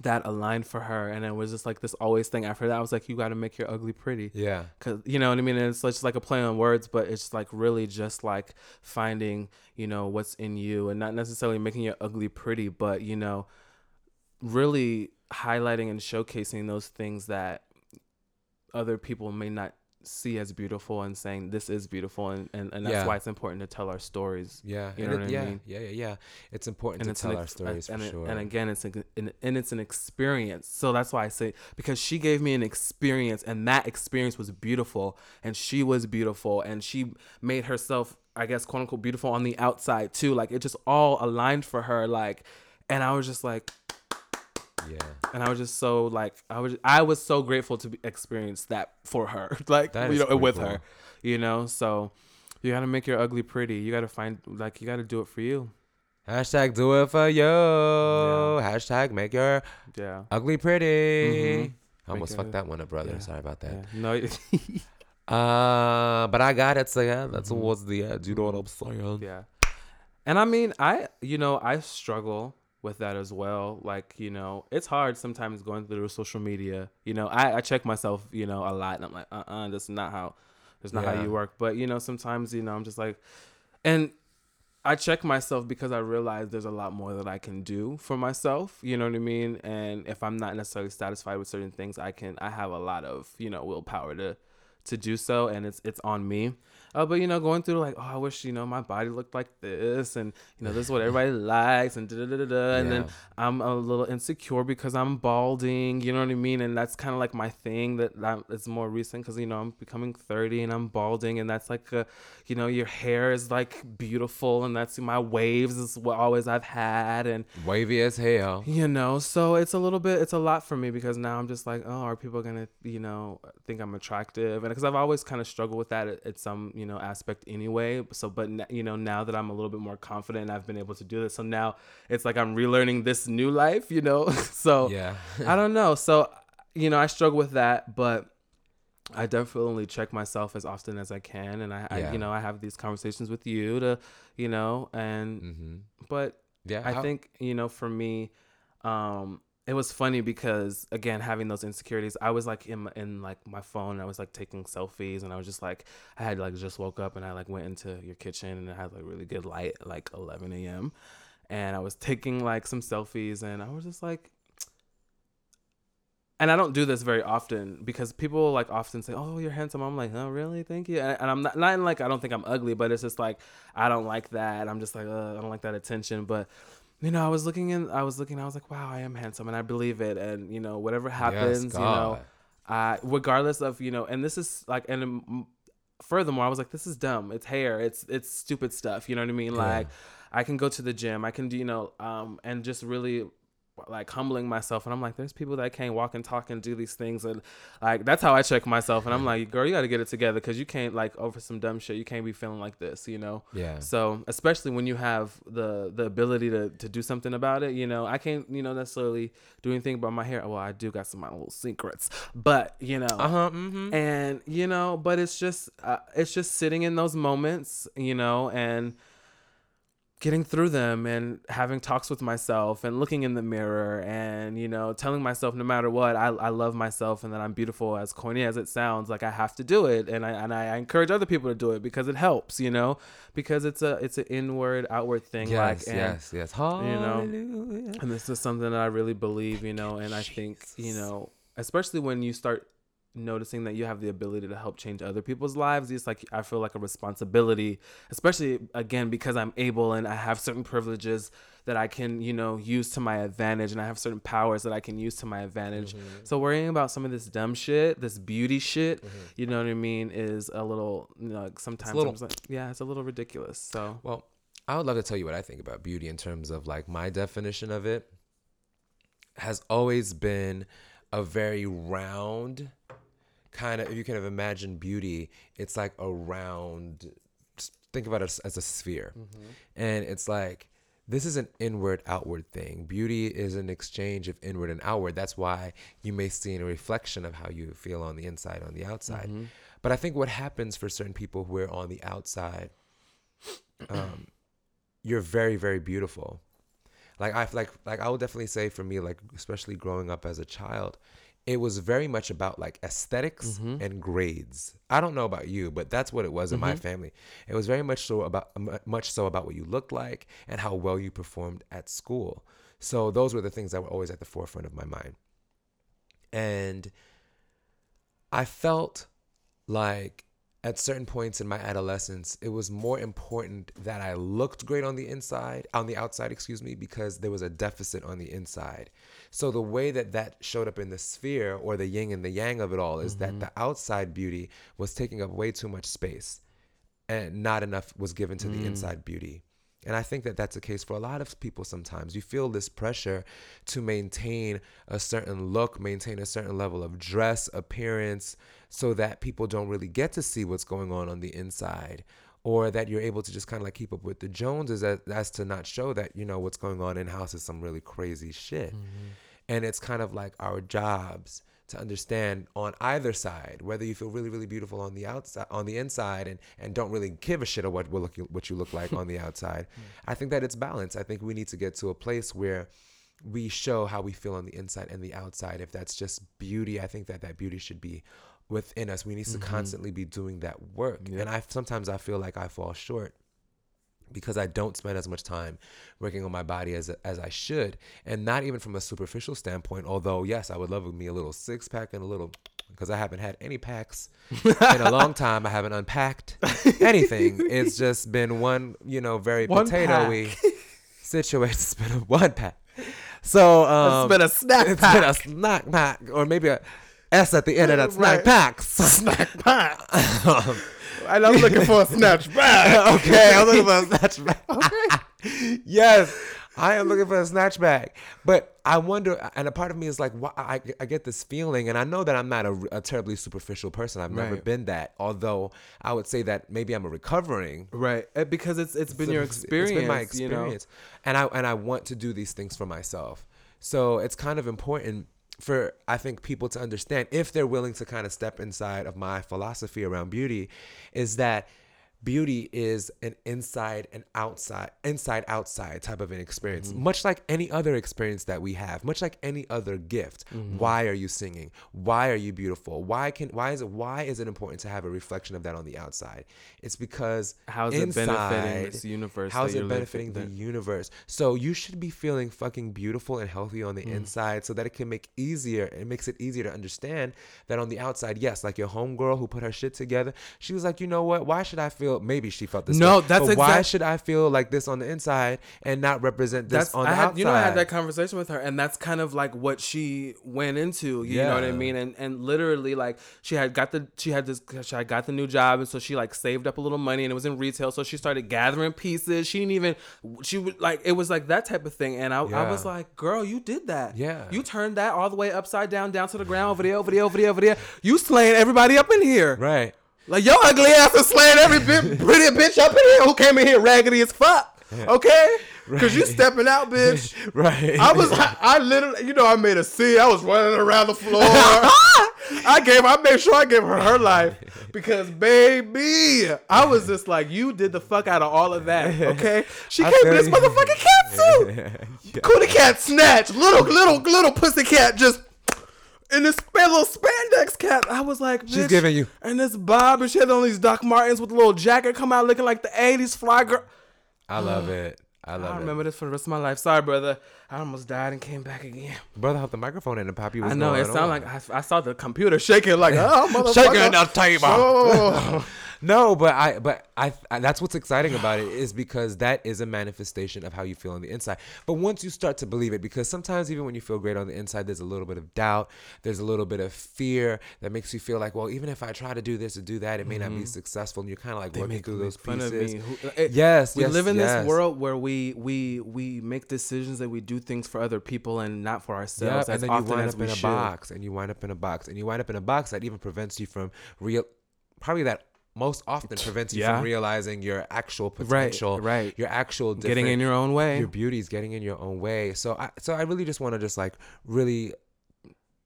that aligned for her and it was just like this always thing. After that I was like you got to make your ugly pretty. Yeah. Cause you know what I mean, and it's just like a play on words, but it's like really just like finding you know what's in you, and not necessarily making your ugly pretty, but you know, really highlighting and showcasing those things that other people may not see as beautiful, and saying this is beautiful, and and, and that's Yeah. why it's important to tell our stories. Yeah. You know it- what I yeah, mean? Yeah, yeah, yeah. It's important and to it's tell an our stories and, for it- sure. and again it's a, and, and it's an experience so that's why i say because she gave me an experience and that experience was beautiful and she was beautiful and she made herself i guess quote unquote beautiful on the outside too like it just all aligned for her like and i was just like yeah. and i was just so like i was i was so grateful to be, experience that for her (laughs) like That you know with cool. her you know so you gotta make your ugly pretty you gotta find like you gotta do it for you Hashtag do it for you. Hashtag make your yeah ugly pretty. Mhm. I almost fucked that one up, brother. yeah, Sorry about that. yeah no (laughs) Uh, but I got it. So yeah, that's Mhm. towards the edge. You know what I'm saying? Yeah. And I mean, I, you know, I struggle with that as well. Like, you know, it's hard sometimes going through social media. You know, I, I check myself, you know, a lot and I'm like, uh uh that's not how, that's not Yeah. how you work. But, you know, sometimes, you know, I'm just like, and I check myself because I realize there's a lot more that I can do for myself. You know what I mean? And if I'm not necessarily satisfied with certain things, I can, I have a lot of, you know, willpower to, to do so and it's it's on me uh, but you know going through like oh i wish you know my body looked like this and you know this is what everybody (laughs) likes and da da da da da and then i'm a little insecure because i'm balding you know what i mean? And that's kind of like my thing that that is more recent because you know i'm becoming 30 and i'm balding and that's like a, you know your hair is like beautiful and that's my waves is what always i've had and Wavy as hell. you know so it's a little bit it's a lot for me because now i'm just like oh are people gonna you know think i'm attractive? And because i've always kind of struggled with that at, at some you know aspect anyway so but you know now that i'm a little bit more confident i've been able to do this so now it's like i'm relearning this new life you know (laughs) so Yeah. i (laughs) don't know so you know i struggle with that but I definitely check myself as often as I can, and I, I you know, I have these conversations with you to, you know, and mm-hmm. but Yeah. I how- think you know for me, um, it was funny because again having those insecurities, I was like in in like my phone, I was like taking selfies, and I was just like I had like just woke up and I like went into your kitchen and it had like really good light like 11 a.m. and I was taking like some selfies and I was just like. And I don't do this very often because people like often say, "Oh, you're handsome." I'm like, "Oh, really? Thank you." And, and I'm not not in, like I don't think I'm ugly, but it's just like I don't like that. I'm just like, I don't like that attention. But you know, I was looking in, I was looking, I was like, wow, I am handsome, and I believe it. And you know, whatever happens, you know. I regardless of you know, and this is like, and um, furthermore, I was like, this is dumb. It's hair. It's it's stupid stuff. You know what I mean? Like, I can go to the gym. I can do you know, um, and just really like humbling myself. And I'm like there's people that can't walk and talk and do these things. And like that's how I check myself. And I'm like girl you got to get it together cuz you can't like over some dumb shit. You can't be feeling like this you know? Yeah. so especially when you have the the ability to to do something about it you know? I can't you know necessarily do anything about my hair. Well I do got some my little secrets. But you know. Uh huh. Mm-hmm. and you know but it's just uh, it's just sitting in those moments you know? And getting through them and having talks with myself and looking in the mirror and you know telling myself no matter what I, I love myself and that i'm beautiful as corny as it sounds like i have to do it and I, and I encourage other people to do it because it helps you know because it's a it's an inward outward thing Yes. like and, yes. Yes. Hallelujah. and this is something that I really believe, you know, and I think, you know, especially when you start noticing that you have the ability to help change other people's lives, it's like I feel like a responsibility, especially again because I'm able and I have certain privileges that I can, you know, use to my advantage and I have certain powers that I can use to my advantage. Mm-hmm. So worrying about some of this dumb shit, this beauty shit, mm-hmm. you know what I mean, is a little, you know, like sometimes little- like, yeah, it's a little ridiculous. So Well, I would love to tell you what I think about beauty in terms of like my definition of it has always been a very round kind of if you can imagine beauty, it's like a round think about it as, as a sphere. And it's like this is an inward outward thing. Beauty is an exchange of inward and outward. That's why you may see a reflection of how you feel on the inside, on the outside. But I think what happens for certain people who are on the outside um, (clears throat) you're very very beautiful like i like like i would definitely say for me like especially growing up as a child it was very much about like esthetics mm-hmm. and grades. I don't know about you but that's what it was in my mm-hmm. family. It was very much so about much so about what you looked like and how well you performed at school. So those were the things that were always at the forefront of my mind. And I felt like at certain points in my adolescence, it was more important that I looked great on the inside, on the outside, excuse me, because there was a deficit on the inside. So the way that that showed up in the sphere or the yin and the yang of it all is that mm-hmm. the outside beauty was taking up way too much space and not enough was given to the mm. inside beauty. And I think that that's the case for a lot of people sometimes. You feel this pressure to maintain a certain look, maintain a certain level of dress, appearance, so that people don't really get to see what's going on on the inside. Or that you're able to just kind of like keep up with the Joneses as, as to not show that, you know, what's going on in house is some really crazy shit. Mm-hmm. And it's kind of like our jobs to understand on either side whether you feel really really beautiful on the outside on the inside and and don't really give a shit of what will look what you look like on the outside. (laughs) Hmm. I think that it's balance i think we need to get to a place where we show how we feel on the inside and the outside. If that's just beauty i think that that beauty should be within us. We need to mm-hmm. constantly be doing that work. And i sometimes i feel like i fall short because I don't spend as much time working on my body as as I should, and not even from a superficial standpoint. Although, yes, I would love me a little six pack and a little because I haven't had any packs in a long (laughs) time. I haven't unpacked anything. It's just been one, you know, very One (laughs) situation. It's been a one pack. So um, it's been a snack it's pack. It's been a snack pack, or maybe a S at the end of that snack Right. packs. snack pack. (laughs) and I'm looking for a snatch (laughs) back. okay, I'm looking for a (laughs) snatch bag. (laughs) yes, I am looking for a snatch bag. But I wonder, and a part of me is like, why, I, I get this feeling, and I know that I'm not a, a terribly superficial person. I've never Right. been that. Although I would say that maybe I'm a recovering. Right, uh, because it's it's been your experience. It's been my you know? experience, and I and I want to do these things for myself. So it's kind of important for I think people to understand if they're willing to kind of step inside of my philosophy around beauty, is that beauty is an inside and outside inside outside type of an experience Mm-hmm. much like any other experience that we have much like any other gift Mm-hmm. why are you singing why are you beautiful why can why is it why is it important to have a reflection of that on the outside it's because How's it benefiting inside- this universe? How's it benefiting the universe? So you should be feeling fucking beautiful and healthy on the Mm. inside so that it can make easier it makes it easier to understand that on the outside, yes, like your homegirl who put her shit together, she was like, you know what? Why should I feel feel maybe she felt this No, way, that's but why should I feel like this on the inside and not represent this that's on the I had, outside? you know I had that conversation with her and that's kind of like what she went into you know what I mean? And and literally like she had got the she had this she had got the new job and so she like saved up a little money and it was in retail so she started gathering pieces. She didn't even she would like it was like that type of thing and I, I was like girl you did that. Yeah. you turned that all the way upside down down to the ground over there over there over there over there. You slaying everybody up in here. Right. Like your ugly ass is slaying every bit, pretty bitch up in here who came in here raggedy as fuck. (laughs) Okay, because you stepping out, bitch. (laughs) Right. I was, I, I literally, you know, I made a scene. I was running around the floor. (laughs) I gave, I made sure I gave her her life because, baby, I was just like, you did the fuck out of all of that. Okay, she I came in this motherfucking cat suit. yeah. Cootie cat snatch, little, little, little pussy cat just. In this little spandex cap. I was like, She's giving you- And this bob, and she had on these Doc Martens with a little jacket, come out looking like the '80s fly girl. I love it. I love I it. I remember this for the rest of my life. Sorry, brother. I almost died and came back again. Brother, held the microphone in and Poppy was on. I know it sounded like I, I saw the computer shaking, like (laughs) oh, motherfucker. Shaking the table. Oh. (laughs) No, but I, but I, I, that's what's exciting about it is because that is a manifestation of how you feel on the inside. But once you start to believe it, because sometimes even when you feel great on the inside, there's a little bit of doubt, there's a little bit of fear that makes you feel like, well, even if I try to do this or do that, it may not be mm-hmm. successful. And you're kind of like working make through those pieces. Who- uh, it- Yes, we yes, live in yes. this world where we we we make decisions that we do things for other people and not for ourselves Yep, and then you wind up in a should. box, and you wind up in a box, and you wind up in a box that even prevents you from real, probably that most often prevents you Yeah. from realizing your actual potential, right. Your actual Getting in your own way. your beauty is getting in your own way. So I, so I really just want to just like really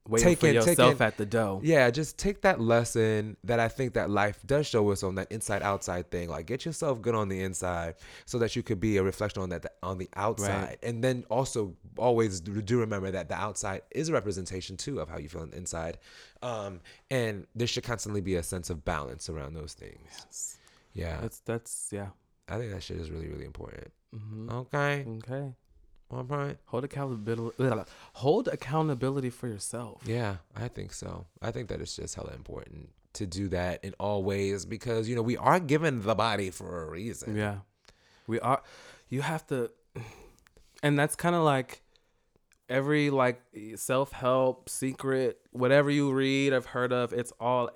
Waiting take for yourself at the dough. yeah, just take that lesson that I think that life does show us on that inside outside thing. Like get yourself good on the inside so that you could be a reflection on that on the outside. And then also always do remember that the outside is a representation too of how you feel on the inside. Um, and there should constantly be a sense of balance around those things. Yeah. That's that's yeah. I think that shit is really, really important. hmm Okay. Okay. All right. Hold accountability. Hold accountability for yourself. Yeah, I think so. I think that it's just hella important to do that in all ways because you know we are given the body for a reason. Yeah. We are you have to and that's kind of like every like self-help secret whatever you read I've heard of it's all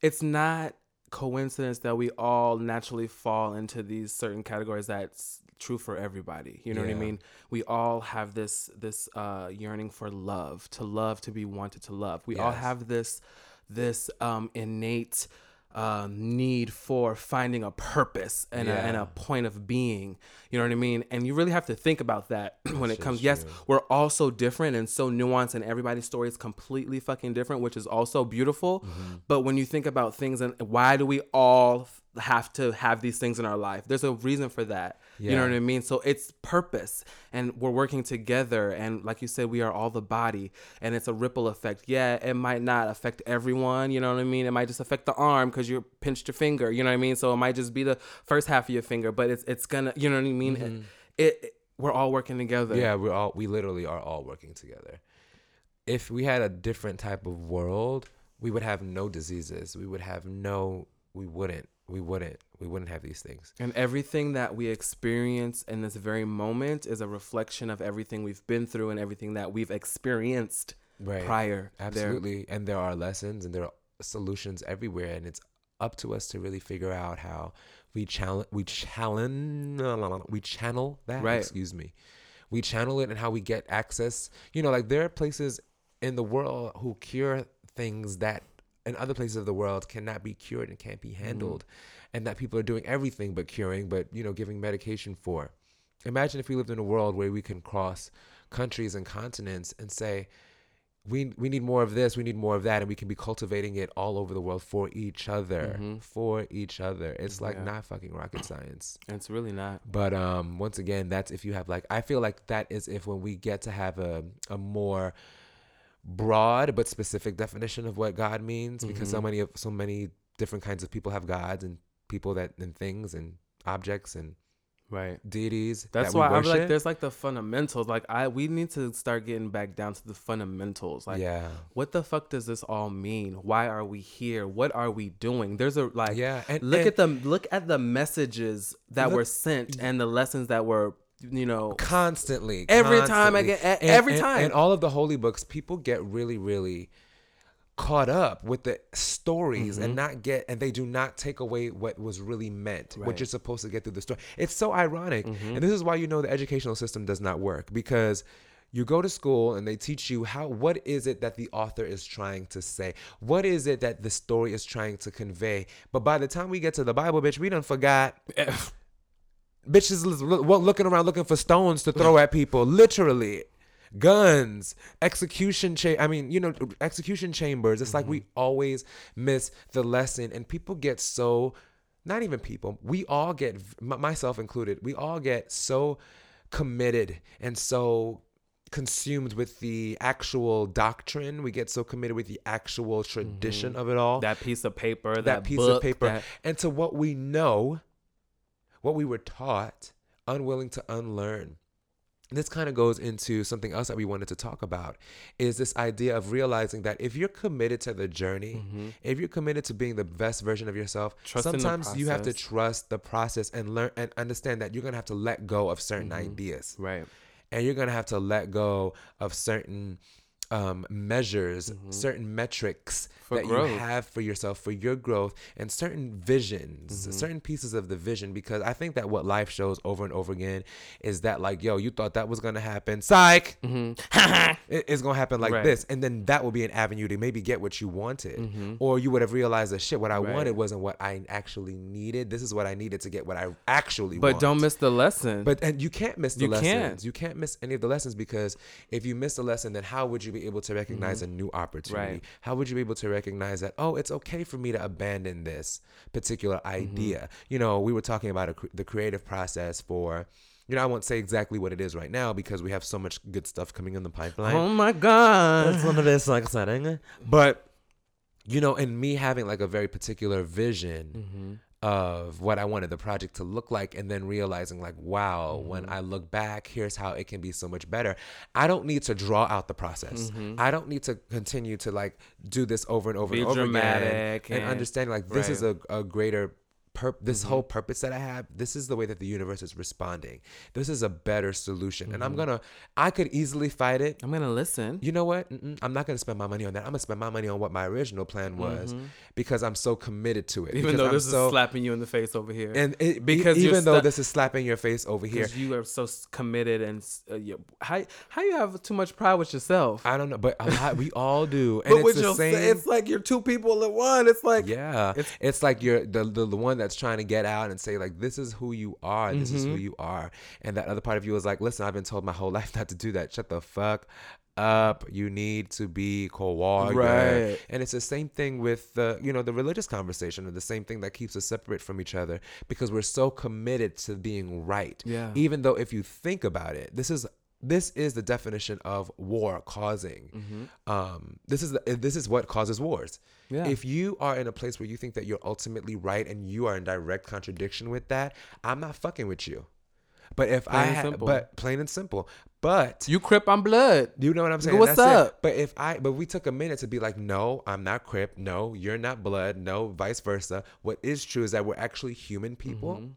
it's not coincidence that we all naturally fall into these certain categories that's true for everybody you know what i mean we all have this this uh yearning for love to love to be wanted to love we all have this this um innate um, need for finding a purpose and, a, and a point of being. You know what I mean? And you really have to think about that (clears throat) when it comes. Yes, we're all so different and so nuanced, and everybody's story is completely fucking different, which is also beautiful. Mm-hmm. But when you think about things and why do we all have to have these things in our life? There's a reason for that. You know what I mean? So it's purpose, and we're working together. And like you said, we are all the body, and it's a ripple effect. Yeah, it might not affect everyone. You know what I mean? It might just affect the arm because you pinched your finger. You know what I mean? So it might just be the first half of your finger, but it's it's gonna. You know what I mean? It, it, we're all working together. Mm-hmm. Yeah, we're all we literally are all working together. If we had a different type of world, we would have no diseases. We would have no we wouldn't. We wouldn't. We wouldn't have these things. And everything that we experience in this very moment is a reflection of everything we've been through and everything that we've experienced Right. prior. there. Absolutely. And there are lessons and there are solutions everywhere and it's up to us to really figure out how we challenge we challenge we channel that Right. excuse me we channel it and how we get access you know like there are places in the world who cure things that in other places of the world cannot be cured and can't be handled and that people are doing everything but curing but you know giving medication for imagine if we lived in a world where we can cross countries and continents and say we we need more of this, we need more of that, and we can be cultivating it all over the world for each other, Mhm. for each other. It's like Yeah. not fucking rocket science. It's really not. But um, once again, that's if you have like I feel like that is if when we get to have a a more broad but specific definition of what God means, because so Mhm. many of so many different kinds of people have gods and people that and things and objects and Right. deities. That's that why I'm like, there's like the fundamentals. Like I, we need to start getting back down to the fundamentals. Like, yeah, what the fuck does this all mean? Why are we here? What are we doing? There's a like, Yeah, and- look and- at the look at the messages that Look- were sent and the lessons that were, you know, constantly. Every time I get- And- every and- time. And all of the holy books, people get really, really caught up with the stories Mm-hmm. and not get and they do not take away what was really meant what you're supposed to get through the story it's so ironic Mm-hmm. and this is why you know the educational system does not work because you go to school and they teach you how what is it that the author is trying to say what is it that the story is trying to convey but by the time we get to the bible bitch we done forgot (laughs) bitches is lo- lo- looking around looking for stones to throw at people. Literally. Guns. Execution cha- i mean you know execution chambers. It's like we mm-hmm. always miss the lesson. And people get so not even people we all get myself included we all get so committed and so consumed with the actual doctrine. We get so committed with the actual tradition mm-hmm. of it all. That piece of paper, that, that piece book, of paper. that- and to what we know, what we were taught, unwilling to unlearn. This kind of goes into something else that we wanted to talk about is this idea of realizing that if you're committed to the journey, if you're committed to being the best version of yourself, Mm-hmm. Trust sometimes you have to trust the process and learn and understand that you're going to have to let go of certain Mm-hmm. ideas right. and you're gonna have to let go of certain um, measures, certain metrics Mm-hmm. For that growth. you have for yourself, for your growth, and certain visions, Mm-hmm. certain pieces of the vision. Because I think that what life shows over and over again is that, like, yo, you thought that was gonna happen, psych, It- it's gonna happen like Mm-hmm. Right. this, and then that will be an avenue to maybe get what you wanted, or you would have realized that shit, what I Mm-hmm. Right. wanted wasn't what I actually needed. This is what I needed to get what I actually wanted. But want. don't miss the lesson. But and you can't miss the You lessons. can't. You can't miss any of the lessons because if you miss a lesson, then how would you be able to recognize a new opportunity? Mm-hmm. Right. How would you be able to recognize that oh, it's okay for me to abandon this particular Mm-hmm. idea? You know, we were talking about a, the creative process for. You know, I won't say exactly what it is right now because we have so much good stuff coming in the pipeline. oh my god. That's one of this like exciting. But you know, and me having like a very particular vision of what I wanted the project to look like, and then realizing like, wow, when mm-hmm. I look back, here's how it can be so much better. I don't need to draw out the process. Mm-hmm. I don't need to continue to like do this over and over Be and over again, and, and- understanding like this is a, a greater. Pur- this whole purpose that I have, this is the way that the universe is responding. This is a better solution, and I'm gonna. I could easily fight it. I'm gonna listen. You know what? Mm-mm, I'm not gonna spend my money on that. I'm gonna spend my money on what my original plan was because I'm so committed to it. Mm-hmm. Even though I'm this so, is slapping you in the face over here. and it, Because you're even though this is slapping your face over here, because you are so committed and uh, you, how how you have too much pride with yourself. I don't know, but a lot we (laughs) all do, and but it's the same. it's like you're two people in one. It's like yeah, It's- it's, like you're the, the the one that's trying to get out and say like this is who you are, this is who Mm-hmm. you are, and that other part of you is like, listen, I've been told my whole (laughs) life not to do that. Shut the fuck up. You need to be quiet. Right. And it's the same thing with the you know the religious conversation, and the same thing that keeps us separate from each other because we're so committed to being right. Yeah. Even though if you think about it, this is this is the definition of war causing. Um, this is the, this is what causes wars. Yeah. If you are in a place where you think that you're ultimately right and you are in direct contradiction with that, I'm not fucking with you. But if I Plain and had, but plain and simple. But you crip on blood. you know what I'm saying? What's That's it. up? But if I, but we took a minute to be like, no, I'm not Crip. No, you're not blood. No, vice versa. What is true is that we're actually human people. Mm-hmm.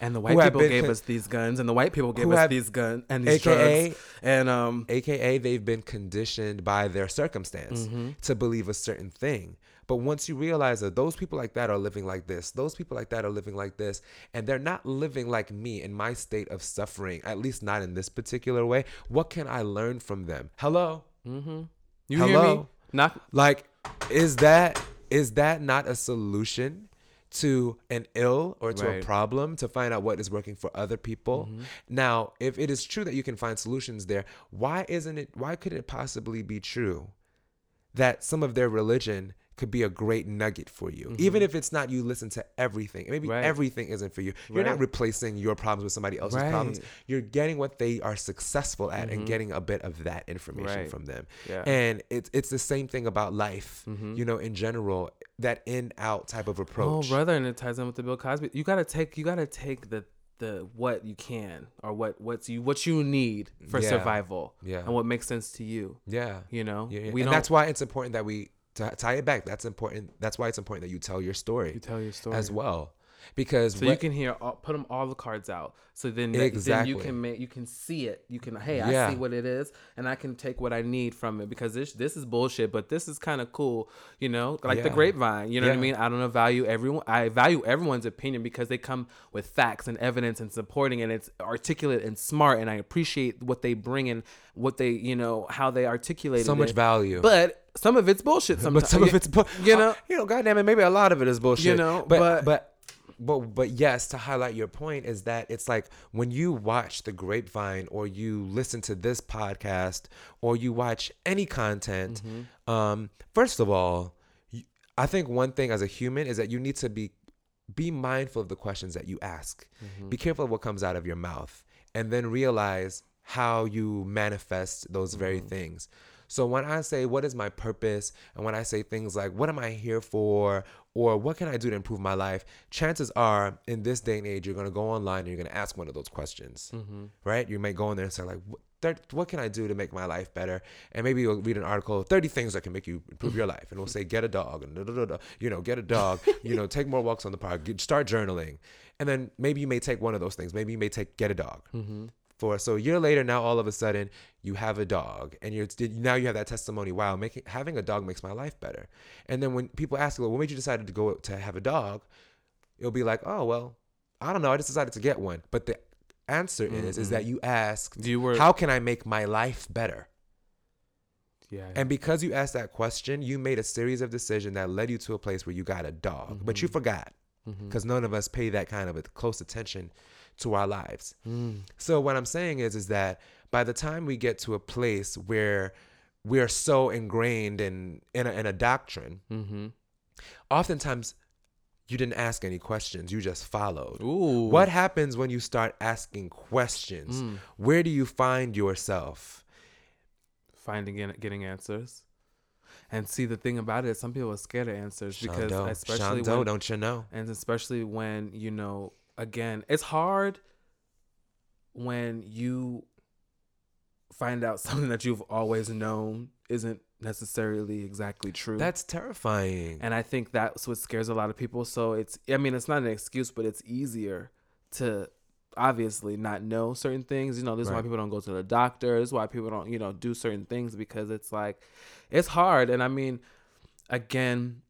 And the white people gave con- us these guns, and the white people gave us have- these guns and these AKA drugs. And um, AKA, they've been conditioned by their circumstance Mm-hmm. to believe a certain thing. But once you realize that those people like that are living like this, those people like that are living like this, and they're not living like me in my state of suffering, at least not in this particular way, what can I learn from them? Hello? you hear me? Hello? Not Like, is that is that not a solution to an ill or to Right. a problem to find out what is working for other people? Mm-hmm. Now, if it is true that you can find solutions there, why isn't it why could it possibly be true that some of their religion could be a great nugget for you. Mm-hmm. Even if it's not you listen to everything. Maybe Right. everything isn't for you. You're not replacing your problems with somebody else's problems. You're getting what they are successful at and mm-hmm. getting a bit of that information Right. from them. Yeah. And it's it's the same thing about life, mm-hmm. you know, in general, that in out type of approach. Oh, approach. brother, and it ties in with the Bill Cosby. You gotta take, you gotta take the the what you can or what what's you what you need for Yeah. survival Yeah. and what makes sense to you Yeah. you know Yeah, yeah. we and don't that's why it's important that we to tie it back. That's important. That's why it's important that you tell your story you tell your story as well, because so you can hear all, put them all the cards out so then, then Exactly. you can make you can see it you can hey Yeah. i see what it is and i can take what i need from it because this this is bullshit but this is kind of cool you know like the grapevine you know what i mean i don't know value everyone i value everyone's opinion because they come with facts and evidence and supporting and it's articulate and smart and i appreciate what they bring and what they you know how they articulate so much it. value. but some of it's bullshit sometimes but some of (laughs) it's bu- you know you know, goddamn it, maybe a lot of it is bullshit. You know, but but- but but but yes, to highlight your point is that it's like when you watch the grapevine or you listen to this podcast or you watch any content. Mm-hmm. Um, first of all, I think one thing as a human is that you need to be be mindful of the questions that you ask. Mm-hmm. Be careful of what comes out of your mouth, and then realize how you manifest those very Mm-hmm. things. So when I say what is my purpose, and when I say things like what am I here for, or what can I do to improve my life, chances are in this day and age you're gonna go online and you're gonna ask one of those questions, Mm-hmm. right? You might go in there and say like. "What- can I do to make my life better? And maybe you'll read an article, 30 things that can make you improve your life. And it'll say, get a dog, and da, da, da, da. you know, get a dog, (laughs) you know, take more walks on the park, start journaling. And then maybe you may take one of those things. Maybe you may take, get a dog Mm-hmm. For. So a year later now all of a sudden you have a dog and you're now you have that testimony wow making having a dog makes my life better. And then when people ask you well, what made you decide to go to have a dog? It'll be like oh well i don't know i just decided to get one. But the answer is is that you asked you were how can i make my life better? Yeah and because you asked that question you made a series of decisions that led you to a place where you got a dog but you forgot Mm-hmm. because none of us pay that kind of a close attention to our lives Mm. so what I'm saying is is that by the time we get to a place where we are so ingrained in in a, in a doctrine, Mm-hmm. oftentimes you didn't ask any questions, you just followed. Ooh. What happens when you start asking questions? Mm. Where do you find yourself? finding and getting answers. And see the thing about it some people are scared of answers because Shondo, especially Shondo, when, don't you know? and especially when you know again it's hard when you find out (laughs) something that you've always known isn't necessarily exactly true. That's terrifying. and I think that's what scares a lot of people. So it's I mean it's not an excuse, but it's easier to obviously not know certain things. You know, this is why people don't go to the doctor. This is why people don't, you know, do certain things because it's like it's hard. And I mean, again,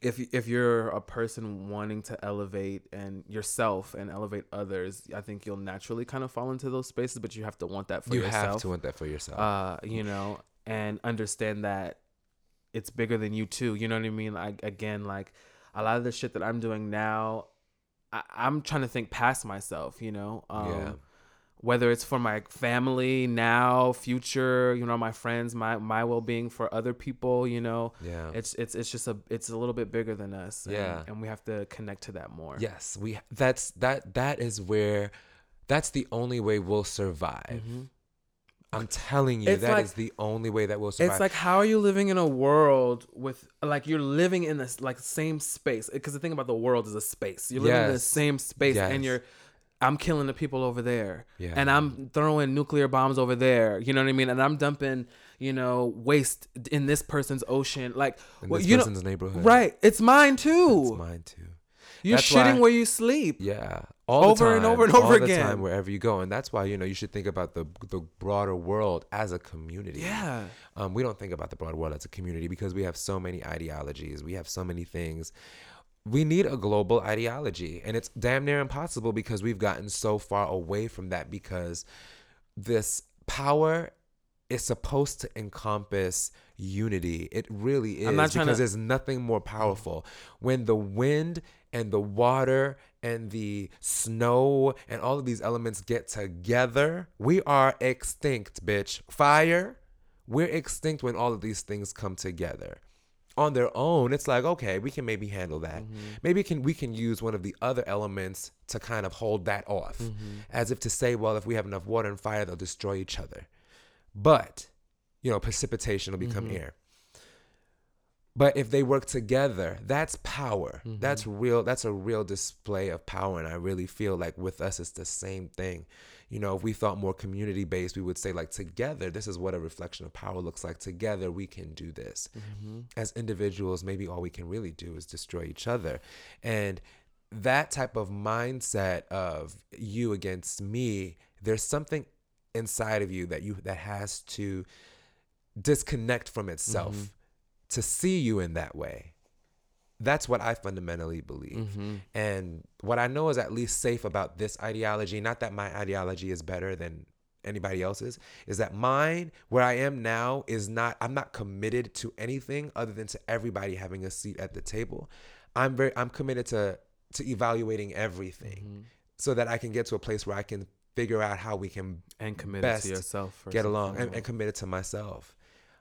if if you're a person wanting to elevate and yourself and elevate others, I think you'll naturally kind of fall into those spaces, but you have to want that for you yourself You have to want that for yourself. uh, you know, and understand that it's bigger than you too. You know what I mean? Like again, like a lot of the shit that I'm doing now, I, I'm trying to think past myself. You know, um, Yeah. Whether it's for my family now, future, you know, my friends, my my well being for other people. You know, yeah. it's it's it's just a it's a little bit bigger than us. and- Yeah. and we have to connect to that more. Yes, we that's that that is where that's the only way we'll survive. I'm telling you, that Mm-hmm. Is the only way that we'll survive. It's like how are you living in a world with like you're living in this like same space because the thing about the world is a space. You're living in the same space and you're I'm killing the people over there. Yeah. And I'm throwing nuclear bombs over there. You know what I mean? And I'm dumping, you know, waste in this person's ocean. Like in well, you know, person's neighborhood. Right. It's mine too. It's mine too. You're That's shitting why- where you sleep. Yeah. All Over the and over and all over the again. time, wherever you go, and that's why you know you should think about the the broader world as a community. Yeah. Um, we don't think about the broader world as a community because we have so many ideologies. We have so many things. We need a global ideology, and it's damn near impossible because we've gotten so far away from that because this power is supposed to encompass unity. It really is I'm not trying because to- there's nothing more powerful. When the wind and the water and the snow and all of these elements get together, we are extinct, bitch. Fire, we're extinct when all of these things come together. On their own, it's like, okay, we can maybe handle that. Mm-hmm. Maybe can we can use one of the other elements to kind of hold that off. Mm-hmm. As if to say, well, if we have enough water and fire, they'll destroy each other. But, you know, precipitation will become mm-hmm. air. But if they work together, that's power. Mm-hmm. That's real. That's a real display of power. And I really feel like with us, it's the same thing. You know, if we thought more community based, we would say, like, together, this is what a reflection of power looks like. Together, we can do this. Mm-hmm. As individuals, maybe all we can really do is destroy each other. And that type of mindset of you against me, there's something inside of you that you that has to disconnect from itself Mm-hmm. to see you in that way. That's what I fundamentally believe. Mm-hmm. And what I know is at least safe about this ideology, not that my ideology is better than anybody else's, is that mine, where I am now, is not, I'm not committed to anything other than to everybody having a seat at the table. I'm very, I'm committed to, to evaluating everything Mm-hmm. so that I can get to a place where I can figure out how we can And committed to yourself. get along and, and committed to myself.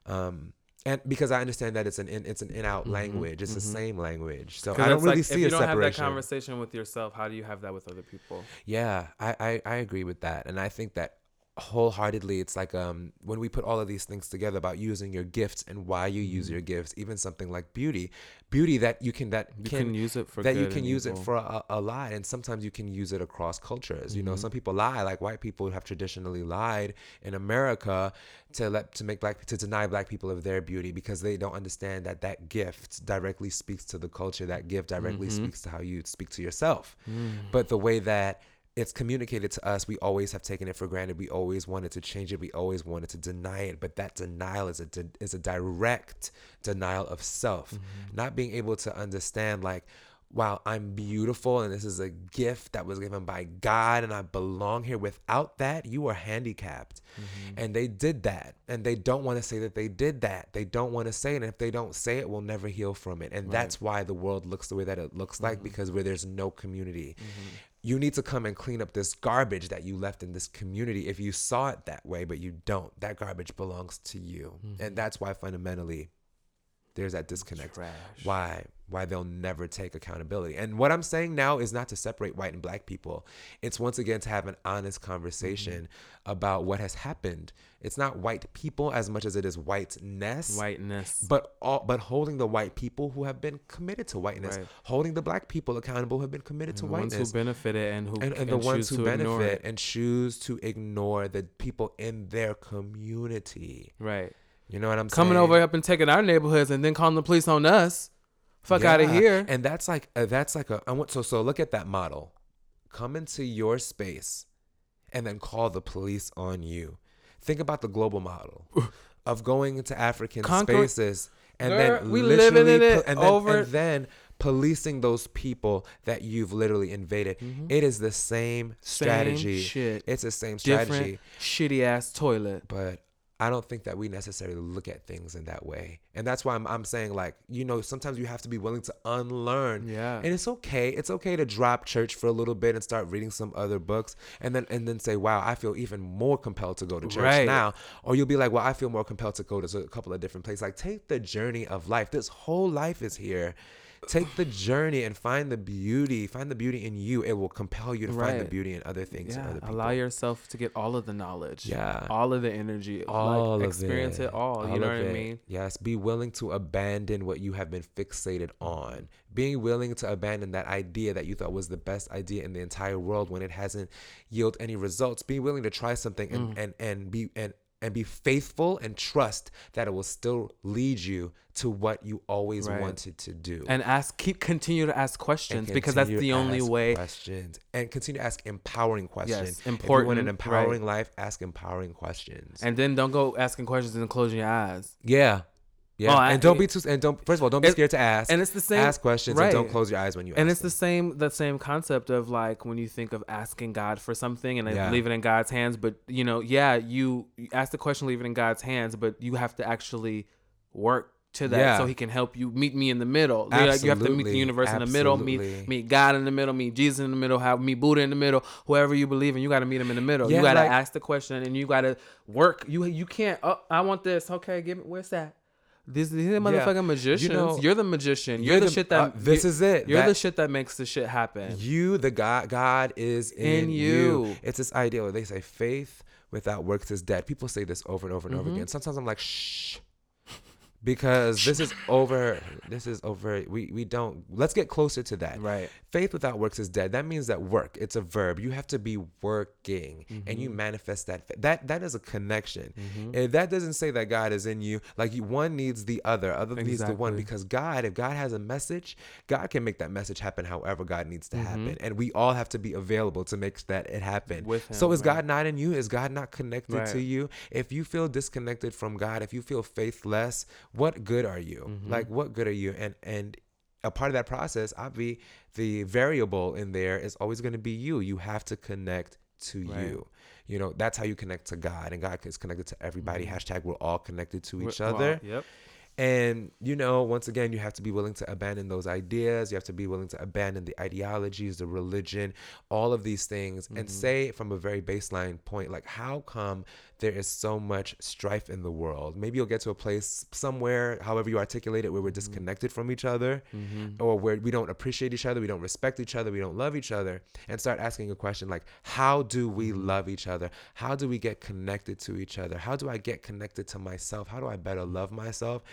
Um, and because I understand that it's an in, it's an in out mm-hmm. language, it's the mm-hmm. same language, So I don't really like, see if you don't have that conversation with yourself, how do you have that with other people? Yeah, I, I I agree with that, and I think that wholeheartedly it's like um when we put all of these things together about using your gifts and why you Mm-hmm. use your gifts even something like beauty beauty that you can that You can, use it for that you can use it for a, a lot and sometimes you can use it across cultures you know Mm-hmm. some people lie like white people have traditionally lied in america to let to make black to deny black people of their beauty because they don't understand that that gift directly speaks to the culture that gift directly Mm-hmm. speaks to how you speak to yourself Mm. but the way that it's communicated to us. We always have taken it for granted. We always wanted to change it. We always wanted to deny it. But that denial is a de- is a direct denial of self. Mm-hmm. Not being able to understand like wow i'm beautiful and this is a gift that was given by god and i belong here without that you are handicapped. Mm-hmm. And they did that. And they don't want to say that they did that. They don't want to say it. And if they don't say it we'll never heal from it. And that's why the world looks the way that it looks like mm-hmm. because where there's no community you need to come and clean up this garbage that you left in this community if you saw it that way but you don't. That garbage belongs to you. And mm-hmm. that's why fundamentally there's that disconnect Trash. why why they'll never take accountability and what i'm saying now is not to separate white and black people it's once again to have an honest conversation mm-hmm. about what has happened it's not white people as much as it is whiteness Whiteness. but all but holding the white people who have been committed to whiteness Right. holding the black people accountable who have been committed to the ones whiteness who benefited and who and, and and the ones who benefit it. and choose to ignore the people in their community. Right. You know what I'm saying? Coming saying? over up and taking our neighborhoods and then calling the police on us. Fuck out of here. And that's like uh, that's like a I want so so look at that model. Come into your space and then call the police on you. Think about the global model of going into African Conquer- spaces and Girl, then we living in it and then, over- and then policing those people that you've literally invaded. It is the same strategy. Mm-hmm. shit. It's the same Different strategy. shitty ass toilet. but I don't think that we necessarily look at things in that way. And that's why I'm, I'm saying, like, you know, sometimes you have to be willing to unlearn. Yeah. And it's okay. It's okay to drop church for a little bit and start reading some other books and then and then say, wow, I feel even more compelled to go to church Right. now. Or you'll be like, well, I feel more compelled to go to a couple of different places. Like, take the journey of life. This whole life is here. Take the journey and find the beauty. Find the beauty in you. It will compel you to find the beauty in other things and Yeah. other people. Allow yourself to get all of the knowledge. Yeah. All of the energy. all like, of experience it, all. You know what I mean? Yes, be willing to abandon what you have been fixated on. Being willing to abandon that idea that you thought was the best idea in the entire world when it hasn't yielded any results. Be willing to try something and mm. and, and be and and be faithful and trust that it will still lead you to what you always Right. wanted to do. And ask, keep, continue to ask questions because that's the only way. questions and continue to ask empowering questions. If you want important, an right. empowering life, ask empowering questions. And then don't go asking questions and closing your eyes. Yeah. Yeah. Oh, and don't be too and don't first of all, don't be It- scared to ask. and it's the same- ask questions and don't close your eyes when you and it's the same the same concept of like when you think of asking god for something and Yeah. leave it in god's hands but you know yeah you, ask the question leave it in god's hands but you have to actually work to that Yeah. so he can help you meet me in the middle like, you have to meet the Absolutely. universe in the middle meet Absolutely. meet god in the middle meet jesus in the middle have meet buddha in the middle whoever you believe in you got to meet him in the middle Yeah, you got to like- ask the question and you got to work you you can't oh i want this okay give me where's that these these are motherfucking magicians. know, you're the magician. You're, the, shit that. uh, this is it. You're the shit that makes the shit happen. You, the God, God is in, In you. you. It's this idea where they say faith without works is dead. People say this over and over and Mm-hmm. over again. Sometimes I'm like, shh. Because this is over this is over we we don't let's get closer to that. Right. faith without works is dead. That means that work it's a verb. You have to be working and Mm-hmm. you manifest that that that is a connection. If that doesn't say that god is in you like you, one needs the other other needs the one. Because god if god has a message god can make that message happen however god needs to Mm-hmm. happen. And we all have to be available to make that it happen. With so is right. god not in you? Is god not connected to you? If you feel disconnected from god if you feel faithless what good are you Mm-hmm. like what good are you and and a part of that process obviously, the variable in there is always going to be you you have to connect to Right. you you know that's how you connect to god and god is connected to everybody hashtag we're all connected to each Well, other Yep. and you know, once again, you have to be willing to abandon those ideas. You have to be willing to abandon the ideologies, the religion, all of these things, and say from a very baseline point, like, how come there is so much strife in the world? Maybe you'll get to a place somewhere, however you articulate it, where we're mm-hmm. disconnected from each other, mm-hmm. or where we don't appreciate each other, we don't respect each other, we don't love each other, and start asking a question like, how do we mm-hmm. love each other? How do we get connected to each other? How do I get connected to myself? How do I better love myself?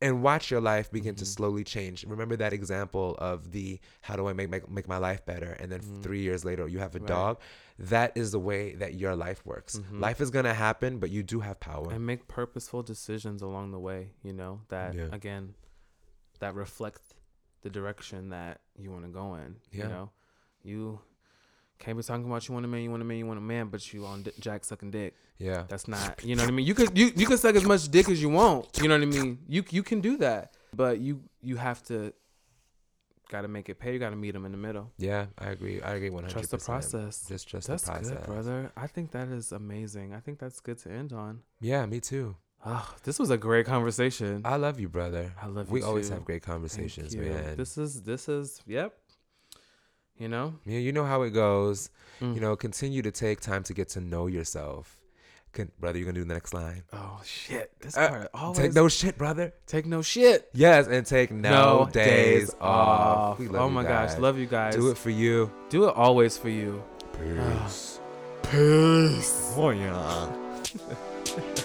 and watch your life begin to slowly change. Remember that example of the how do I make make, make my life better? And then three years later, you have a dog. That is the way that your life works. Mm-hmm. Life is gonna happen, but you do have power. and make purposeful decisions along the way you know that Yeah. again that reflect the direction that you want to go in Yeah. you know you can't be talking about you want a man you want a man you want a man but you on di- jack sucking dick yeah, that's not you know what i mean you could you, you could suck as much dick as you want you know what i mean you you can do that but you you have to got to make it pay you got to meet them in the middle yeah. I agree. I agree 100%. trust the process Just trust that's the process, good brother i think that is amazing i think that's good to end on Yeah, me too. oh this was a great conversation I love you, brother. I love you We always have great conversations, man. This is this is yep. You know, yeah, you know how it goes. Mm. You know, continue to take time to get to know yourself. Con- brother, you're gonna do the next line. oh shit, this Uh, part always Take no shit, brother. take no shit. Yes, and take no, days, off. We love oh my guys. gosh, love you guys. Do it for you. Do it always for you. Peace. Peace. Oh yeah. (laughs)